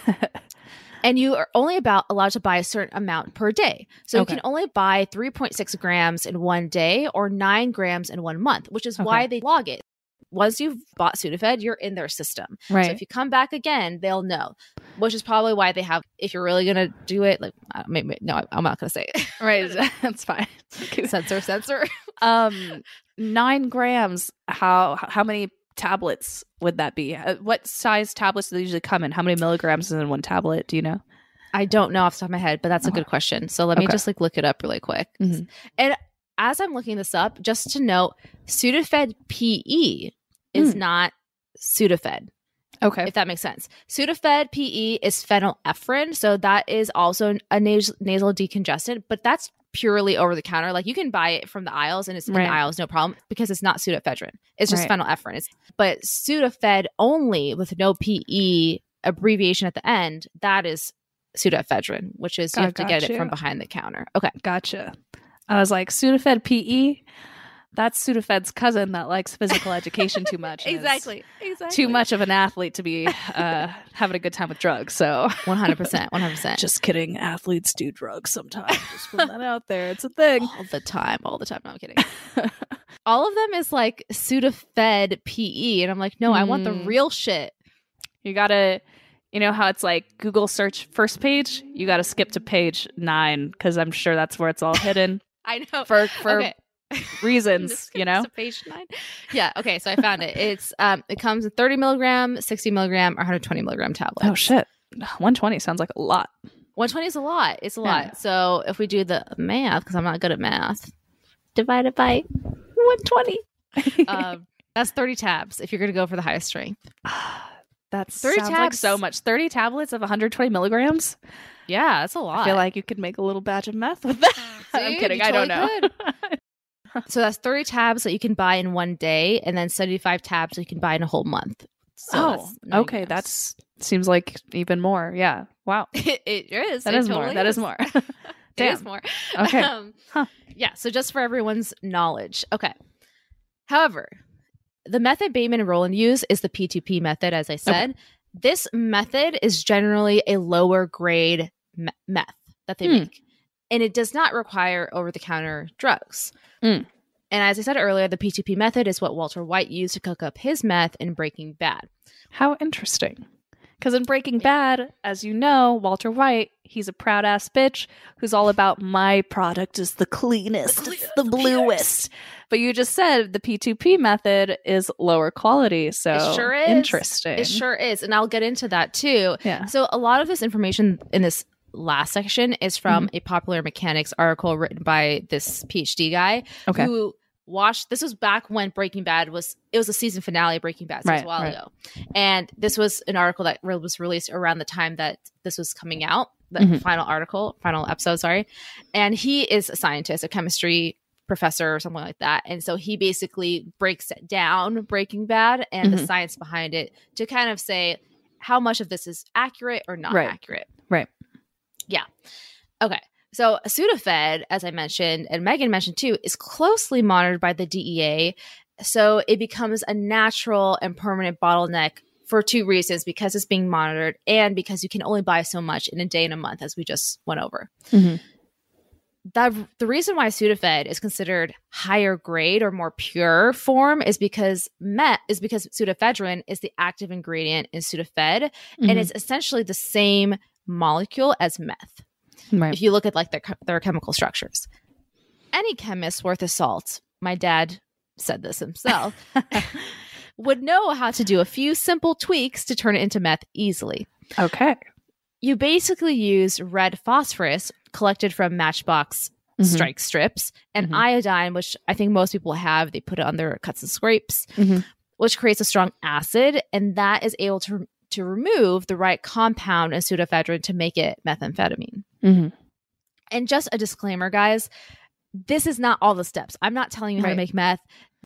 and you are only about allowed to buy a certain amount per day. So Okay. you can only buy 3.6 grams in one day or nine grams in one month, which is why they log it. Once you've bought Sudafed, you're in their system. right So if you come back again, they'll know, which is probably why they have, if you're really going to do it, like, maybe, no, I'm not going to say it. right that's fine censor, censor. um nine grams how how many tablets would that be Uh, what size tablets do they usually come in how many milligrams is in one tablet do you know I don't know off the top of my head, but that's a good question. So let me Okay. just like look it up really quick. Mhm. And as I'm looking this up, just to note, Sudafed PE is Mm. not Sudafed, okay if that makes sense. Sudafed PE is phenylephrine, so that is also a nas- nasal decongestant, but that's purely over the counter. Like you can buy it from the aisles and it's in the aisles, no problem, because it's not pseudoephedrine. It's just Right. phenylephrine. It's, but Sudafed only with no PE abbreviation at the end, that is pseudoephedrine, which is you I have to get got it from behind the counter. Okay. gotcha i was like sudafed pe that's sudafed's cousin that likes physical education too much and is Exactly. too much of an athlete to be uh having a good time with drugs so 100%. 100%. just kidding athletes do drugs sometimes just put that out there it's a thing all the time. All the time. No, I'm kidding. all of them is like Sudafed PE. And I'm like, no, I want the Mm. real shit. You gotta, you know how it's like Google search first page. You gotta skip to page nine because I'm sure that's where it's all hidden I know. for for okay. reasons. You know, to page nine. Yeah. Okay. So I found it. It's um, it comes in 30 milligram, 60 milligram, or 120 milligram tablets. oh shit, 120 sounds like a lot. 120 is a lot. It's a Yeah. lot. So if we do the math, because I'm not good at math, divided by 120, um, that's 30 tabs. If you're gonna go for the highest strength. That's 30 sounds like tabs. so much. 30 tablets of 120 milligrams. Yeah, that's a lot. I feel like you could make a little batch of meth with that. I'm kidding. you I don't know. So that's 30 tabs that you can buy in one day, and then 75 tabs that you can buy in a whole month. So oh, that's okay. That's seems like even more. Yeah. Wow. it, it is. That it is more. totally That is more. It Damn. is more. Okay. Um, Huh. Yeah. So just for everyone's knowledge. Okay. However, the method Bateman and Rowland use is the P2P method, as I said. This method is generally a lower grade me- meth that they Hmm. make, and it does not require over the counter drugs. Hmm. And as I said earlier, the P2P method is what Walter White used to cook up his meth in Breaking Bad. How interesting. Because in Breaking Bad, as you know, Walter White, he's a proud ass bitch who's all about my product is the cleanest, the, the bluest. But you just said the P2P method is lower quality. So it sure is. interesting. It sure is. And I'll get into that too. Yeah. So a lot of this information in this last section is from mm-hmm. a popular mechanics article written by this PhD guy okay. who watched this was back when Breaking Bad was it was a season finale of Breaking Bad so right, was a while right. ago. And this was an article that was released around the time that this was coming out, the mm-hmm. final article, final episode, sorry. And he is a scientist, a chemistry professor or something like that. And so he basically breaks it down Breaking Bad and mm-hmm. the science behind it to kind of say how much of this is accurate or not right. accurate. Yeah. Okay. So Sudafed, as I mentioned, and Megan mentioned too, is closely monitored by the DEA. So it becomes a natural and permanent bottleneck for two reasons because it's being monitored and because you can only buy so much in a day and a month, as we just went over. Mm-hmm. That, the reason why Sudafed is considered higher grade or more pure form is because met is because pseudoephedrine is the active ingredient in Sudafed, mm-hmm. and it's essentially the same molecule as meth. Right. If you look at like their their chemical structures, any chemist worth of salt, my dad said this himself, would know how to do a few simple tweaks to turn it into meth easily. Okay. You basically use red phosphorus collected from matchbox mm-hmm. strike strips and mm-hmm. iodine, which I think most people have. They put it on their cuts and scrapes, mm-hmm. which creates a strong acid, and that is able to to remove the right compound in pseudoephedrine to make it methamphetamine. Mm-hmm. And just a disclaimer, guys, this is not all the steps. I'm not telling you how to make meth.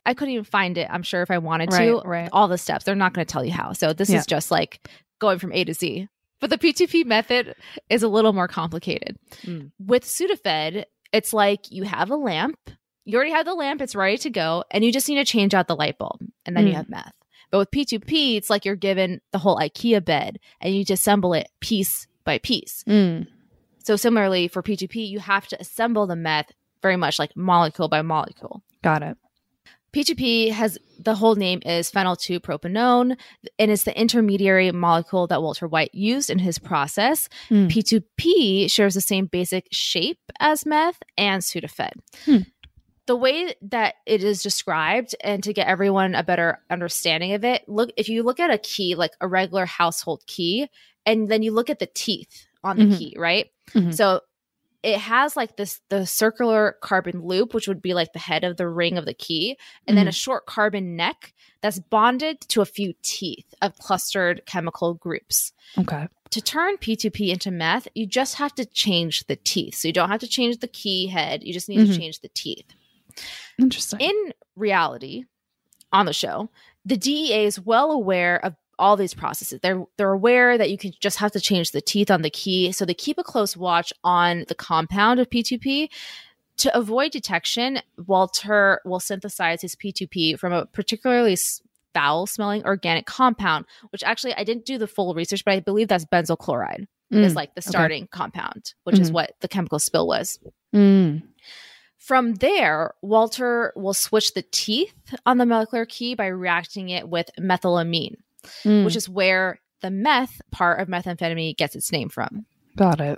I couldn't even find it, I'm sure, if I wanted to. Right, right. All the steps. They're not going to tell you how. So this yeah. is just like going from A to Z. But the P2P method is a little more complicated. Mm. With Sudafed, it's like you have a lamp. You already have the lamp, it's ready to go, and you just need to change out the light bulb, and then mm. you have meth. But with P2P, it's like you're given the whole IKEA bed and you disassemble it piece by piece. Mm. So similarly for P2P, you have to assemble the meth very much like molecule by molecule. Got it. P2P has the whole name is phenyl 2 propanone and it's the intermediary molecule that Walter White used in his process. Mm. P2P shares the same basic shape as meth and Sudafed. Hmm the way that it is described and to get everyone a better understanding of it look if you look at a key like a regular household key and then you look at the teeth on the mm-hmm. key right mm-hmm. so it has like this the circular carbon loop which would be like the head of the ring of the key and mm-hmm. then a mm-hmm. short carbon neck that's bonded to a few teeth of clustered chemical groups okay to turn P2P into meth, you just have to change the teeth. So you don't have to change the key head, you just need to mm-hmm. change the teeth. Interesting. In reality, on the show, the DEA is well aware of all these processes. They're they're aware that you can just have to change the teeth on the key, so they keep a close watch on the compound of P2P. To avoid detection, Walter will synthesize his P2P from a particularly foul smelling organic compound, which actually I didn't do the full research, but I believe that's benzyl chloride mm, is like the starting okay. compound, which mm-hmm. is what the chemical spill was. Mm. From there, Walter will switch the teeth on the molecular key by reacting it with methylamine, mm. which is where the meth part of methamphetamine gets its name from. Got it.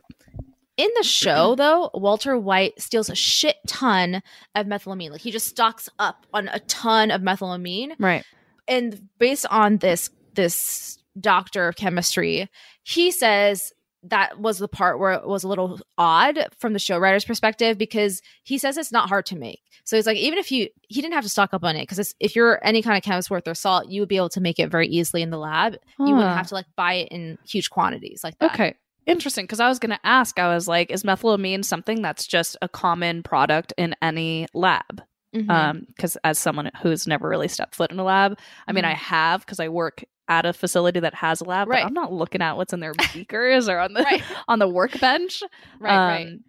In the show, though, Walter White steals a shit ton of methylamine. Like he just stocks up on a ton of methylamine. Right. And based on this this doctor of chemistry, he says that was the part where it was a little odd from the show writer's perspective because he says it's not hard to make. So he's like, even if you, he didn't have to stock up on it because if you're any kind of chemist worth their salt, you would be able to make it very easily in the lab. Huh. You wouldn't have to like buy it in huge quantities like that. Okay. Interesting. Because I was going to ask, I was like, is methylamine something that's just a common product in any lab? Because mm-hmm. um, as someone who's never really stepped foot in a lab, I mean, mm-hmm. I have because I work at a facility that has a lab, right. but I'm not looking at what's in their beakers or on the right. on the workbench. Right, um, right.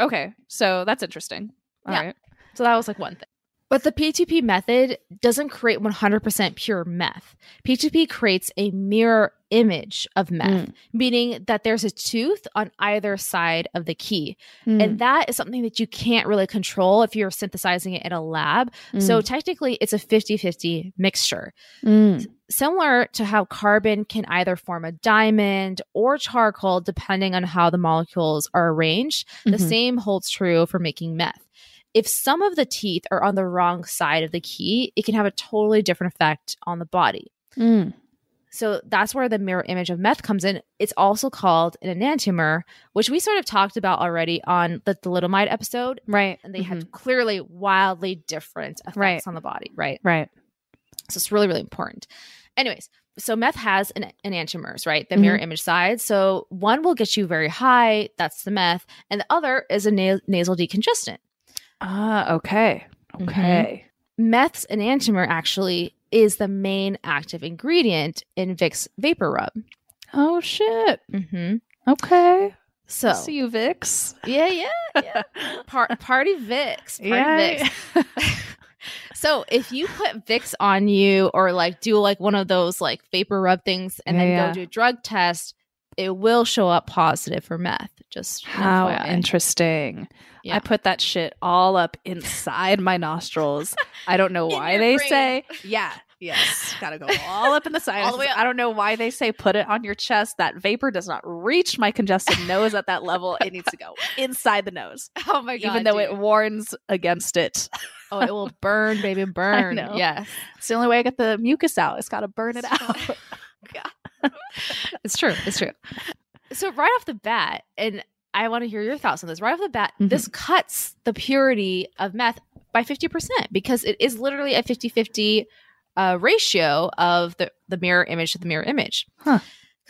Okay, so that's interesting. All yeah. right. So that was like one thing. But the P2P method doesn't create 100% pure meth. P2P creates a mirror image of meth, mm. meaning that there's a tooth on either side of the key. Mm. And that is something that you can't really control if you're synthesizing it in a lab. Mm. So technically, it's a 50 50 mixture. Mm. Similar to how carbon can either form a diamond or charcoal, depending on how the molecules are arranged, mm-hmm. the same holds true for making meth if some of the teeth are on the wrong side of the key, it can have a totally different effect on the body. Mm. So that's where the mirror image of meth comes in. It's also called an enantiomer, which we sort of talked about already on the thalidomide episode. Right. And they mm-hmm. had clearly wildly different effects right. on the body. Right. Right. So it's really, really important. Anyways, so meth has an enantiomers, right? The mirror mm-hmm. image side. So one will get you very high, that's the meth, and the other is a na- nasal decongestant. Ah, okay. Mm-hmm. Okay. Mm-hmm. Meth's enantiomer actually is the main active ingredient in Vicks Vapor Rub. Oh shit. Mm-hmm. Okay. So see you, Vicks. Yeah, yeah, yeah. Par- party Vicks. Party yeah. Vicks. so if you put Vicks on you or like do like one of those like vapor rub things and yeah, then yeah. go do a drug test, it will show up positive for meth. Just how FYI. interesting. Yeah. I put that shit all up inside my nostrils. I don't know why they brain. say. Yeah. Yes. Gotta go all up in the side. all the way up. I don't know why they say put it on your chest. That vapor does not reach my congested nose at that level. It needs to go inside the nose. Oh my god. Even though dude. it warns against it. oh, it will burn, baby, burn. Yes. It's the only way I get the mucus out. It's gotta burn it out. god. It's true. It's true. So right off the bat, and I want to hear your thoughts on this. Right off the bat, mm-hmm. this cuts the purity of meth by 50% because it is literally a 50 50 uh, ratio of the, the mirror image to the mirror image. Because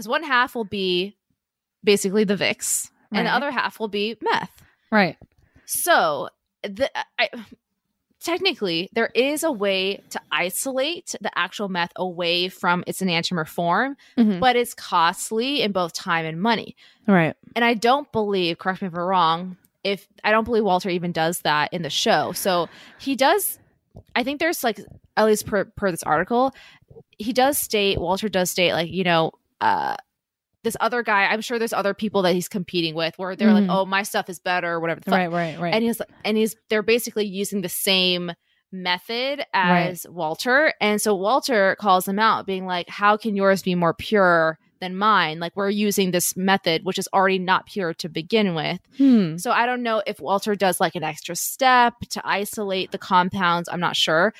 huh. one half will be basically the Vicks, right. and the other half will be meth. Right. So the I, technically there is a way to isolate the actual meth away from its enantiomer form mm-hmm. but it's costly in both time and money. Right. And i don't believe correct me if i'm wrong if i don't believe walter even does that in the show. So he does i think there's like at least per, per this article he does state walter does state like you know uh this other guy, I'm sure there's other people that he's competing with where they're mm-hmm. like, oh, my stuff is better or whatever. Right, right, right. And he's and he's they're basically using the same method as right. Walter. And so Walter calls him out, being like, How can yours be more pure than mine? Like we're using this method, which is already not pure to begin with. Hmm. So I don't know if Walter does like an extra step to isolate the compounds. I'm not sure.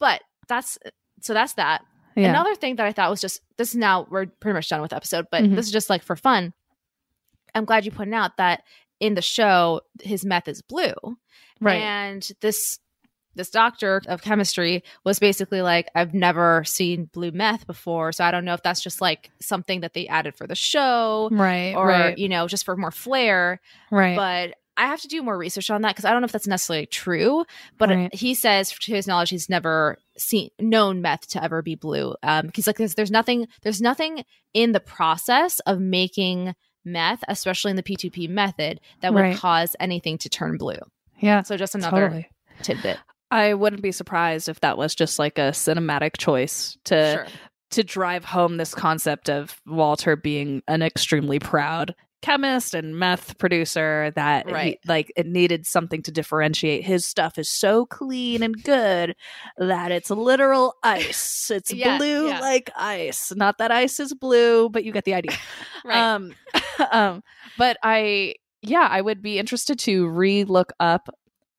But that's so that's that. Yeah. Another thing that I thought was just this is now we're pretty much done with the episode, but mm-hmm. this is just like for fun. I'm glad you pointed out that in the show his meth is blue. Right. And this this doctor of chemistry was basically like, I've never seen blue meth before. So I don't know if that's just like something that they added for the show. Right. Or, right. you know, just for more flair. Right. But I have to do more research on that because I don't know if that's necessarily true. But right. he says, to his knowledge, he's never seen known meth to ever be blue. Um, he's like, there's, there's nothing, there's nothing in the process of making meth, especially in the P2P method, that would right. cause anything to turn blue. Yeah. So just another totally. tidbit. I wouldn't be surprised if that was just like a cinematic choice to sure. to drive home this concept of Walter being an extremely proud chemist and meth producer that right. he, like it needed something to differentiate his stuff is so clean and good that it's literal ice it's yeah, blue yeah. like ice not that ice is blue but you get the idea right. um, um but i yeah i would be interested to re-look up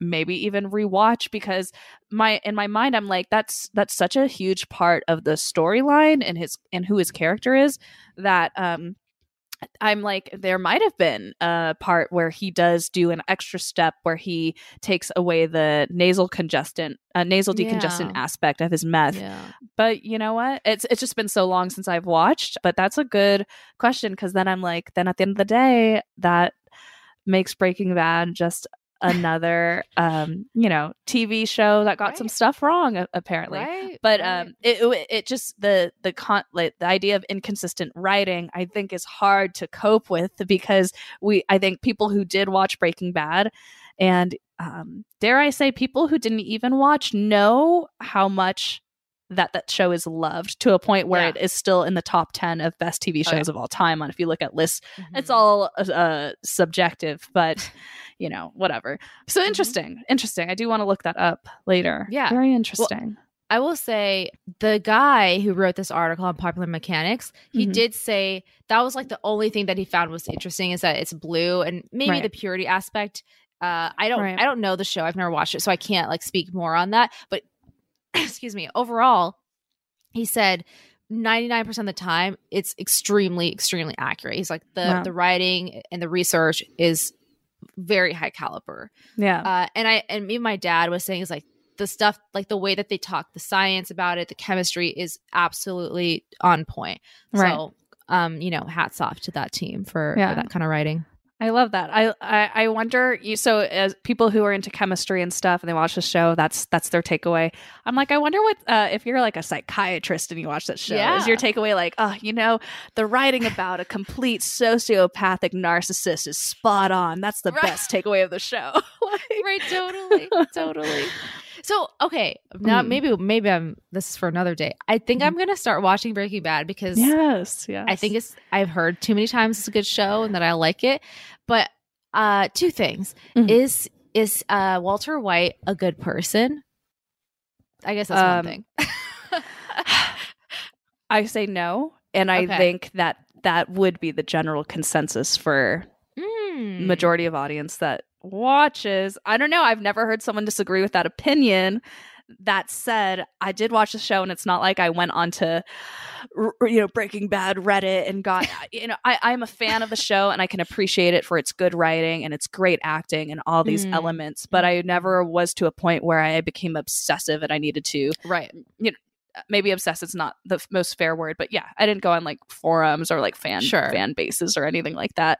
maybe even rewatch because my in my mind I'm like that's that's such a huge part of the storyline and his and who his character is that um I'm like, there might have been a part where he does do an extra step where he takes away the nasal congestant, uh, nasal decongestant yeah. aspect of his meth. Yeah. But you know what? It's it's just been so long since I've watched. But that's a good question because then I'm like, then at the end of the day, that makes Breaking Bad just another um you know tv show that got right. some stuff wrong apparently right, but right. um it, it just the the con like the idea of inconsistent writing i think is hard to cope with because we i think people who did watch breaking bad And um, dare I say, people who didn't even watch know how much that that show is loved to a point where Yeah. it is still in the top 10 of best TV Oh, shows yeah. of all time on if you look at lists it's Mhm. all uh, uh, subjective but you know whatever so Mhm. interesting interesting i do want to look that up later Yeah. very interesting I will say the guy who wrote this article on popular mechanics, he Mhm. did say that was like the only thing that he found was interesting is that it's blue and maybe Right. the purity aspect. Uh, I don't, Right. I don't know the show. I've never watched it, so I can't like speak more on that. But excuse me. Overall, he said. 99% of the time it's extremely extremely accurate he's like the Wow. the writing and the research is very high caliber yeah uh, and I and me and my dad was saying is like the stuff like the way that they talk, the science about it, the chemistry is absolutely on point. Right. So um, you know, hats off to that team for, Yeah. for that kind of writing. I love that. I, I I wonder. You so as people who are into chemistry and stuff, and they watch the show, that's that's their takeaway. I'm like, I wonder what uh, if you're like a psychiatrist and you watch that show. Yeah. Is your takeaway like, oh, you know, the writing about a complete sociopathic narcissist is spot on. That's the Right. best takeaway of the show. Like- Right, totally. totally. So okay, now Mhm. maybe maybe I'm this is for another day. I think I'm gonna start watching Breaking Bad because Yes, yes. I think it's I've heard too many times it's a good show and that I like it. But uh two things. Mhm. Is is uh Walter White a good person? I guess that's one Um, thing. I say no, and I Okay. think that that would be the general consensus for Mm. majority of audience that watches. I don't know. I've never heard someone disagree with that opinion. That said, I did watch the show, and it's not like I went onto, r- you know, Breaking Bad Reddit and got, you know, I, I'm a fan of the show, and I can appreciate it for its good writing and its great acting and all these Mm. elements. But I never was to a point where I became obsessive and I needed to. Right. You know, maybe obsessed is not the most fair word, but yeah, I didn't go on like forums or like fan Sure. fan bases or anything like that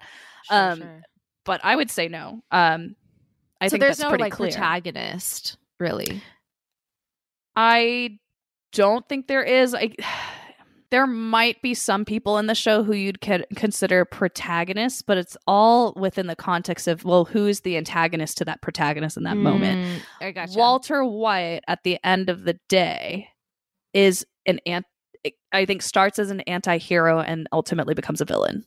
Sure, Um, sure. But I would say no. Um, I so think there's that's no pretty like clear. protagonist, really. I don't think there is. I, there might be some people in the show who you'd con- consider protagonists, but it's all within the context of well, who's the antagonist to that protagonist in that moment. Mm, I gotcha. Walter White, at the end of the day, is an ant. I think starts as an anti-hero and ultimately becomes a villain.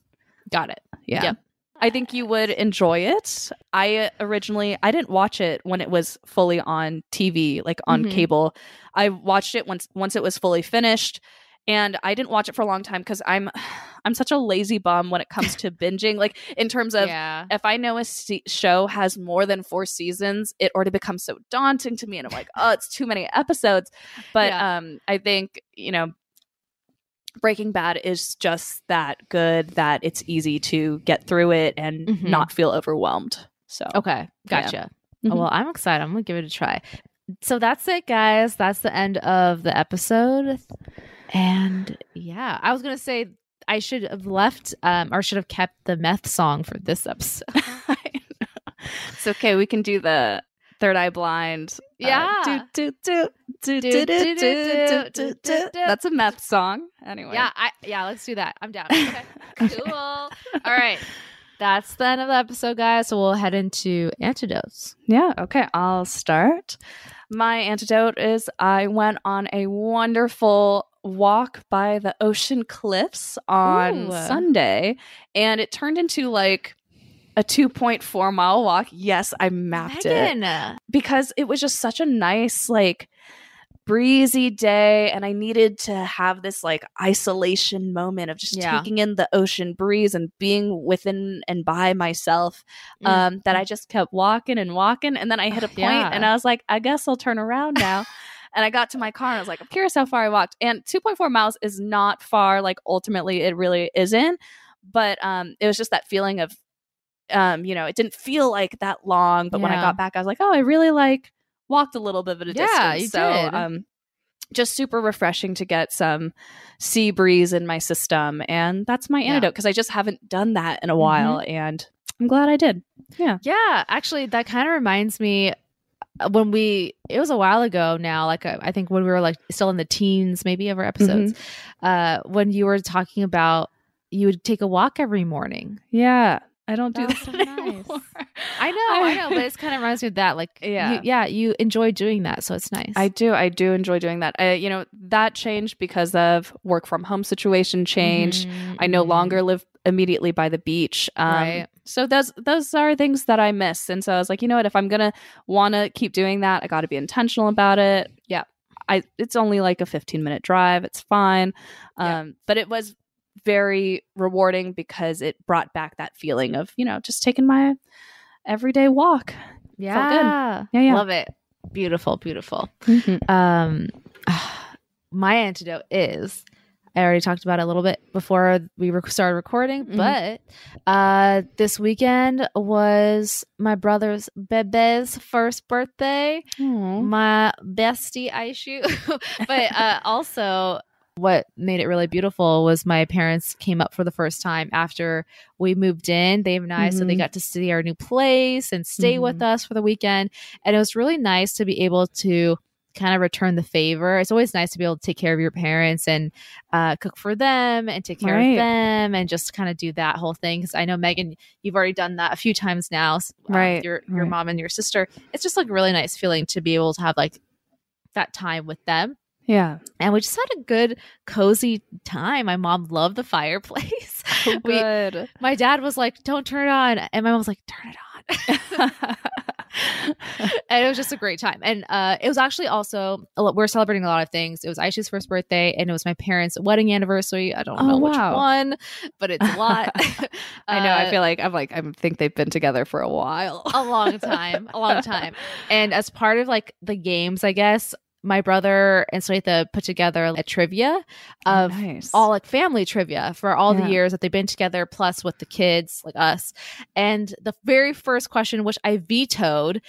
got it. Yeah. Yep. I think you would enjoy it. I originally I didn't watch it when it was fully on TV, like on Mhm. cable. I watched it once once it was fully finished. And I didn't watch it for a long time because I'm I'm such a lazy bum when it comes to binging. Like in terms of yeah. if I know a se- show has more than four seasons, it already becomes so daunting to me, and I'm like, oh, it's too many episodes. But Yeah. um, I think you know, Breaking Bad is just that good that it's easy to get through it and Mhm. not feel overwhelmed. So Okay. Gotcha. Mhm. Oh, well, I'm excited. I'm gonna give it a try. So that's it, guys. That's the end of the episode. And yeah, I was gonna say I should have left um or should have kept the meth song for this episode. it's okay. We can do the Third Eye Blind. Yeah. That's a meth song. Anyway. Yeah, I, yeah, let's do that. I'm down. Okay. Cool. All right. That's the end of the episode, guys. So we'll head into antidotes. Yeah, okay. I'll start. My antidote is I went on a wonderful walk by the ocean cliffs on Ooh. Sunday and it turned into like a 2.4 mile walk. Yes, I mapped it Megan. because it was just such a nice, like, breezy day and I needed to have this like isolation moment of just Yeah. taking in the ocean breeze and being within and by myself um that I just kept walking and walking and then I hit a point Yeah. and I was like I guess I'll turn around now and I got to my car and I was like I'm curious how far I walked and 2.4 miles is not far like ultimately it really isn't but um it was just that feeling of um you know it didn't feel like that long but when I got back I was like oh I really like walked a little bit of a Yeah, distance you so did. um just super refreshing to get some sea breeze in my system and that's my Yeah. antidote because I just haven't done that in a Mhm. while and I'm glad I did Yeah, Yeah. actually, that kind of reminds me uh, when we it was a while ago now like uh, i think when we were like still in the teens maybe of our episodes uh when you were talking about you would take a walk every morning Yeah. I don't do That's that so nice. anymore. I know, I know, but it's kind of reminds me of that. Like, Yeah. you, yeah, you enjoy doing that, so it's nice. I do. I do enjoy doing that. I, you know, that changed because of work from home situation changed. Mhm, I no longer live immediately by the beach. Um, Right. So those those are things that I miss. And so I was like, you know what? If I'm gonna want to keep doing that, I got to be intentional about it. Yeah. I. It's only like a 15 minute drive. It's fine. Um, Yeah. But it was very rewarding because it brought back that feeling of you know just taking my everyday walk. Yeah, Yeah, yeah. love it. Beautiful, beautiful. Um, my antidote is I already talked about it a little bit before we rec- started recording, Mhm. but uh, this weekend was my brother's bebe's first birthday. My bestie Aishu, but uh, also what made it really beautiful was my parents came up for the first time after we moved in Dave and I so they Mhm. got to see our new place and stay with Mhm. us for the weekend and it was really nice to be able to kind of return the favor it's always nice to be able to take care of your parents and uh, cook for them and take care Right. of them and just kind of do that whole thing because i know megan you've already done that a few times now uh, with Right, your your right. mom and your sister it's just like a really nice feeling to be able to have like that time with them Yeah. and we just had a good cozy time my mom loved the fireplace Oh, We- good. my dad was like don't turn it on and my mom was like turn it on and it was just a great time and uh it was actually also a lot- we're celebrating a lot of things it was aisha's first birthday and it was my parents wedding anniversary i don't Oh, know which one but it's a lot I know. I Uh, feel like I'm like I think they've been together for a while. a long time, a long time. And as part of like the games, I guess my brother and Swetha put together a trivia oh, of nice. all like family trivia for all Yeah. the years that they've been together, plus with the kids like us. And the very first question, which I vetoed.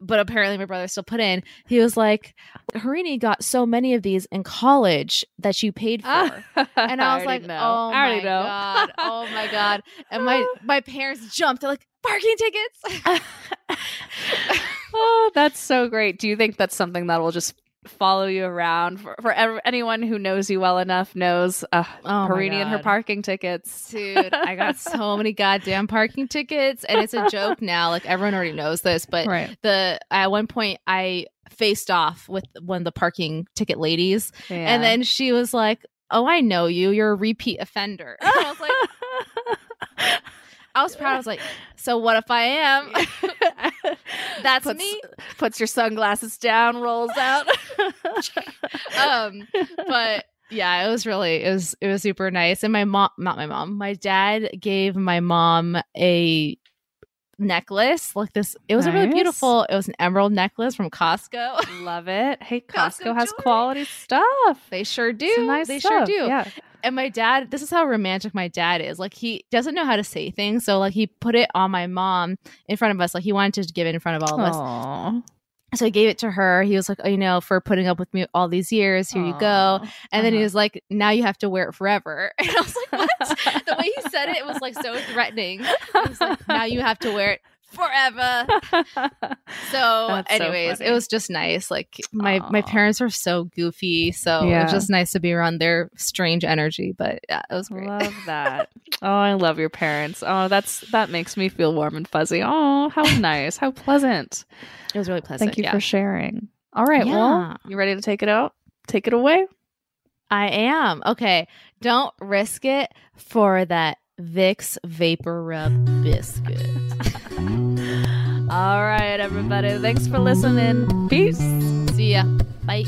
But apparently, my brother still put in. He was like, "Harini got so many of these in college that you paid for." And I was like, "Oh I my know. god, oh my god!" And my my parents jumped. They're like, "Parking tickets!" oh, that's so great. Do you think that's something that will just follow you around for, for ev- anyone who knows you well enough knows uh, Oh Perini and her parking tickets? Dude, I got so many goddamn parking tickets, and it's a joke now. Like everyone already knows this, but right. the at one point I faced off with one of the parking ticket ladies, Yeah. and then she was like, "Oh, I know you. You're a repeat offender." And I was like, I was proud. I was like, "So what if I am?" That's puts, me. Puts your sunglasses down, rolls out. um but yeah it was really it was it was super nice and my mom not my mom my dad gave my mom a necklace like this it was a really beautiful it was an emerald necklace from costco Love it. Hey, Costco Costco has jewelry. quality stuff. they sure do nice they sure do Yeah. And my dad this is how romantic my dad is like he doesn't know how to say things so like he put it on my mom in front of us like he wanted to give it in front of all of us Aw. so I gave it to her. He was like, oh, you know, for putting up with me all these years, here you go. And then he Uh-huh. was like, now you have to wear it forever. And I was like, what? the way he said it, it was like so threatening. It was like, now you have to wear it forever. So, That's anyways, funny. it was just nice. Like my my parents are so goofy, so it was just nice to be around their strange energy. But yeah, it was great. Love that. oh, I love your parents. Oh, that's that makes me feel warm and fuzzy. Oh, how nice. How pleasant. It was really pleasant. Thank you yeah. for sharing. All right, Yeah. well, you ready to take it out? Take it away? I am okay. Don't risk it for that Vicks VapoRub biscuit. All right, everybody. Thanks for listening. Peace. See ya. Bye.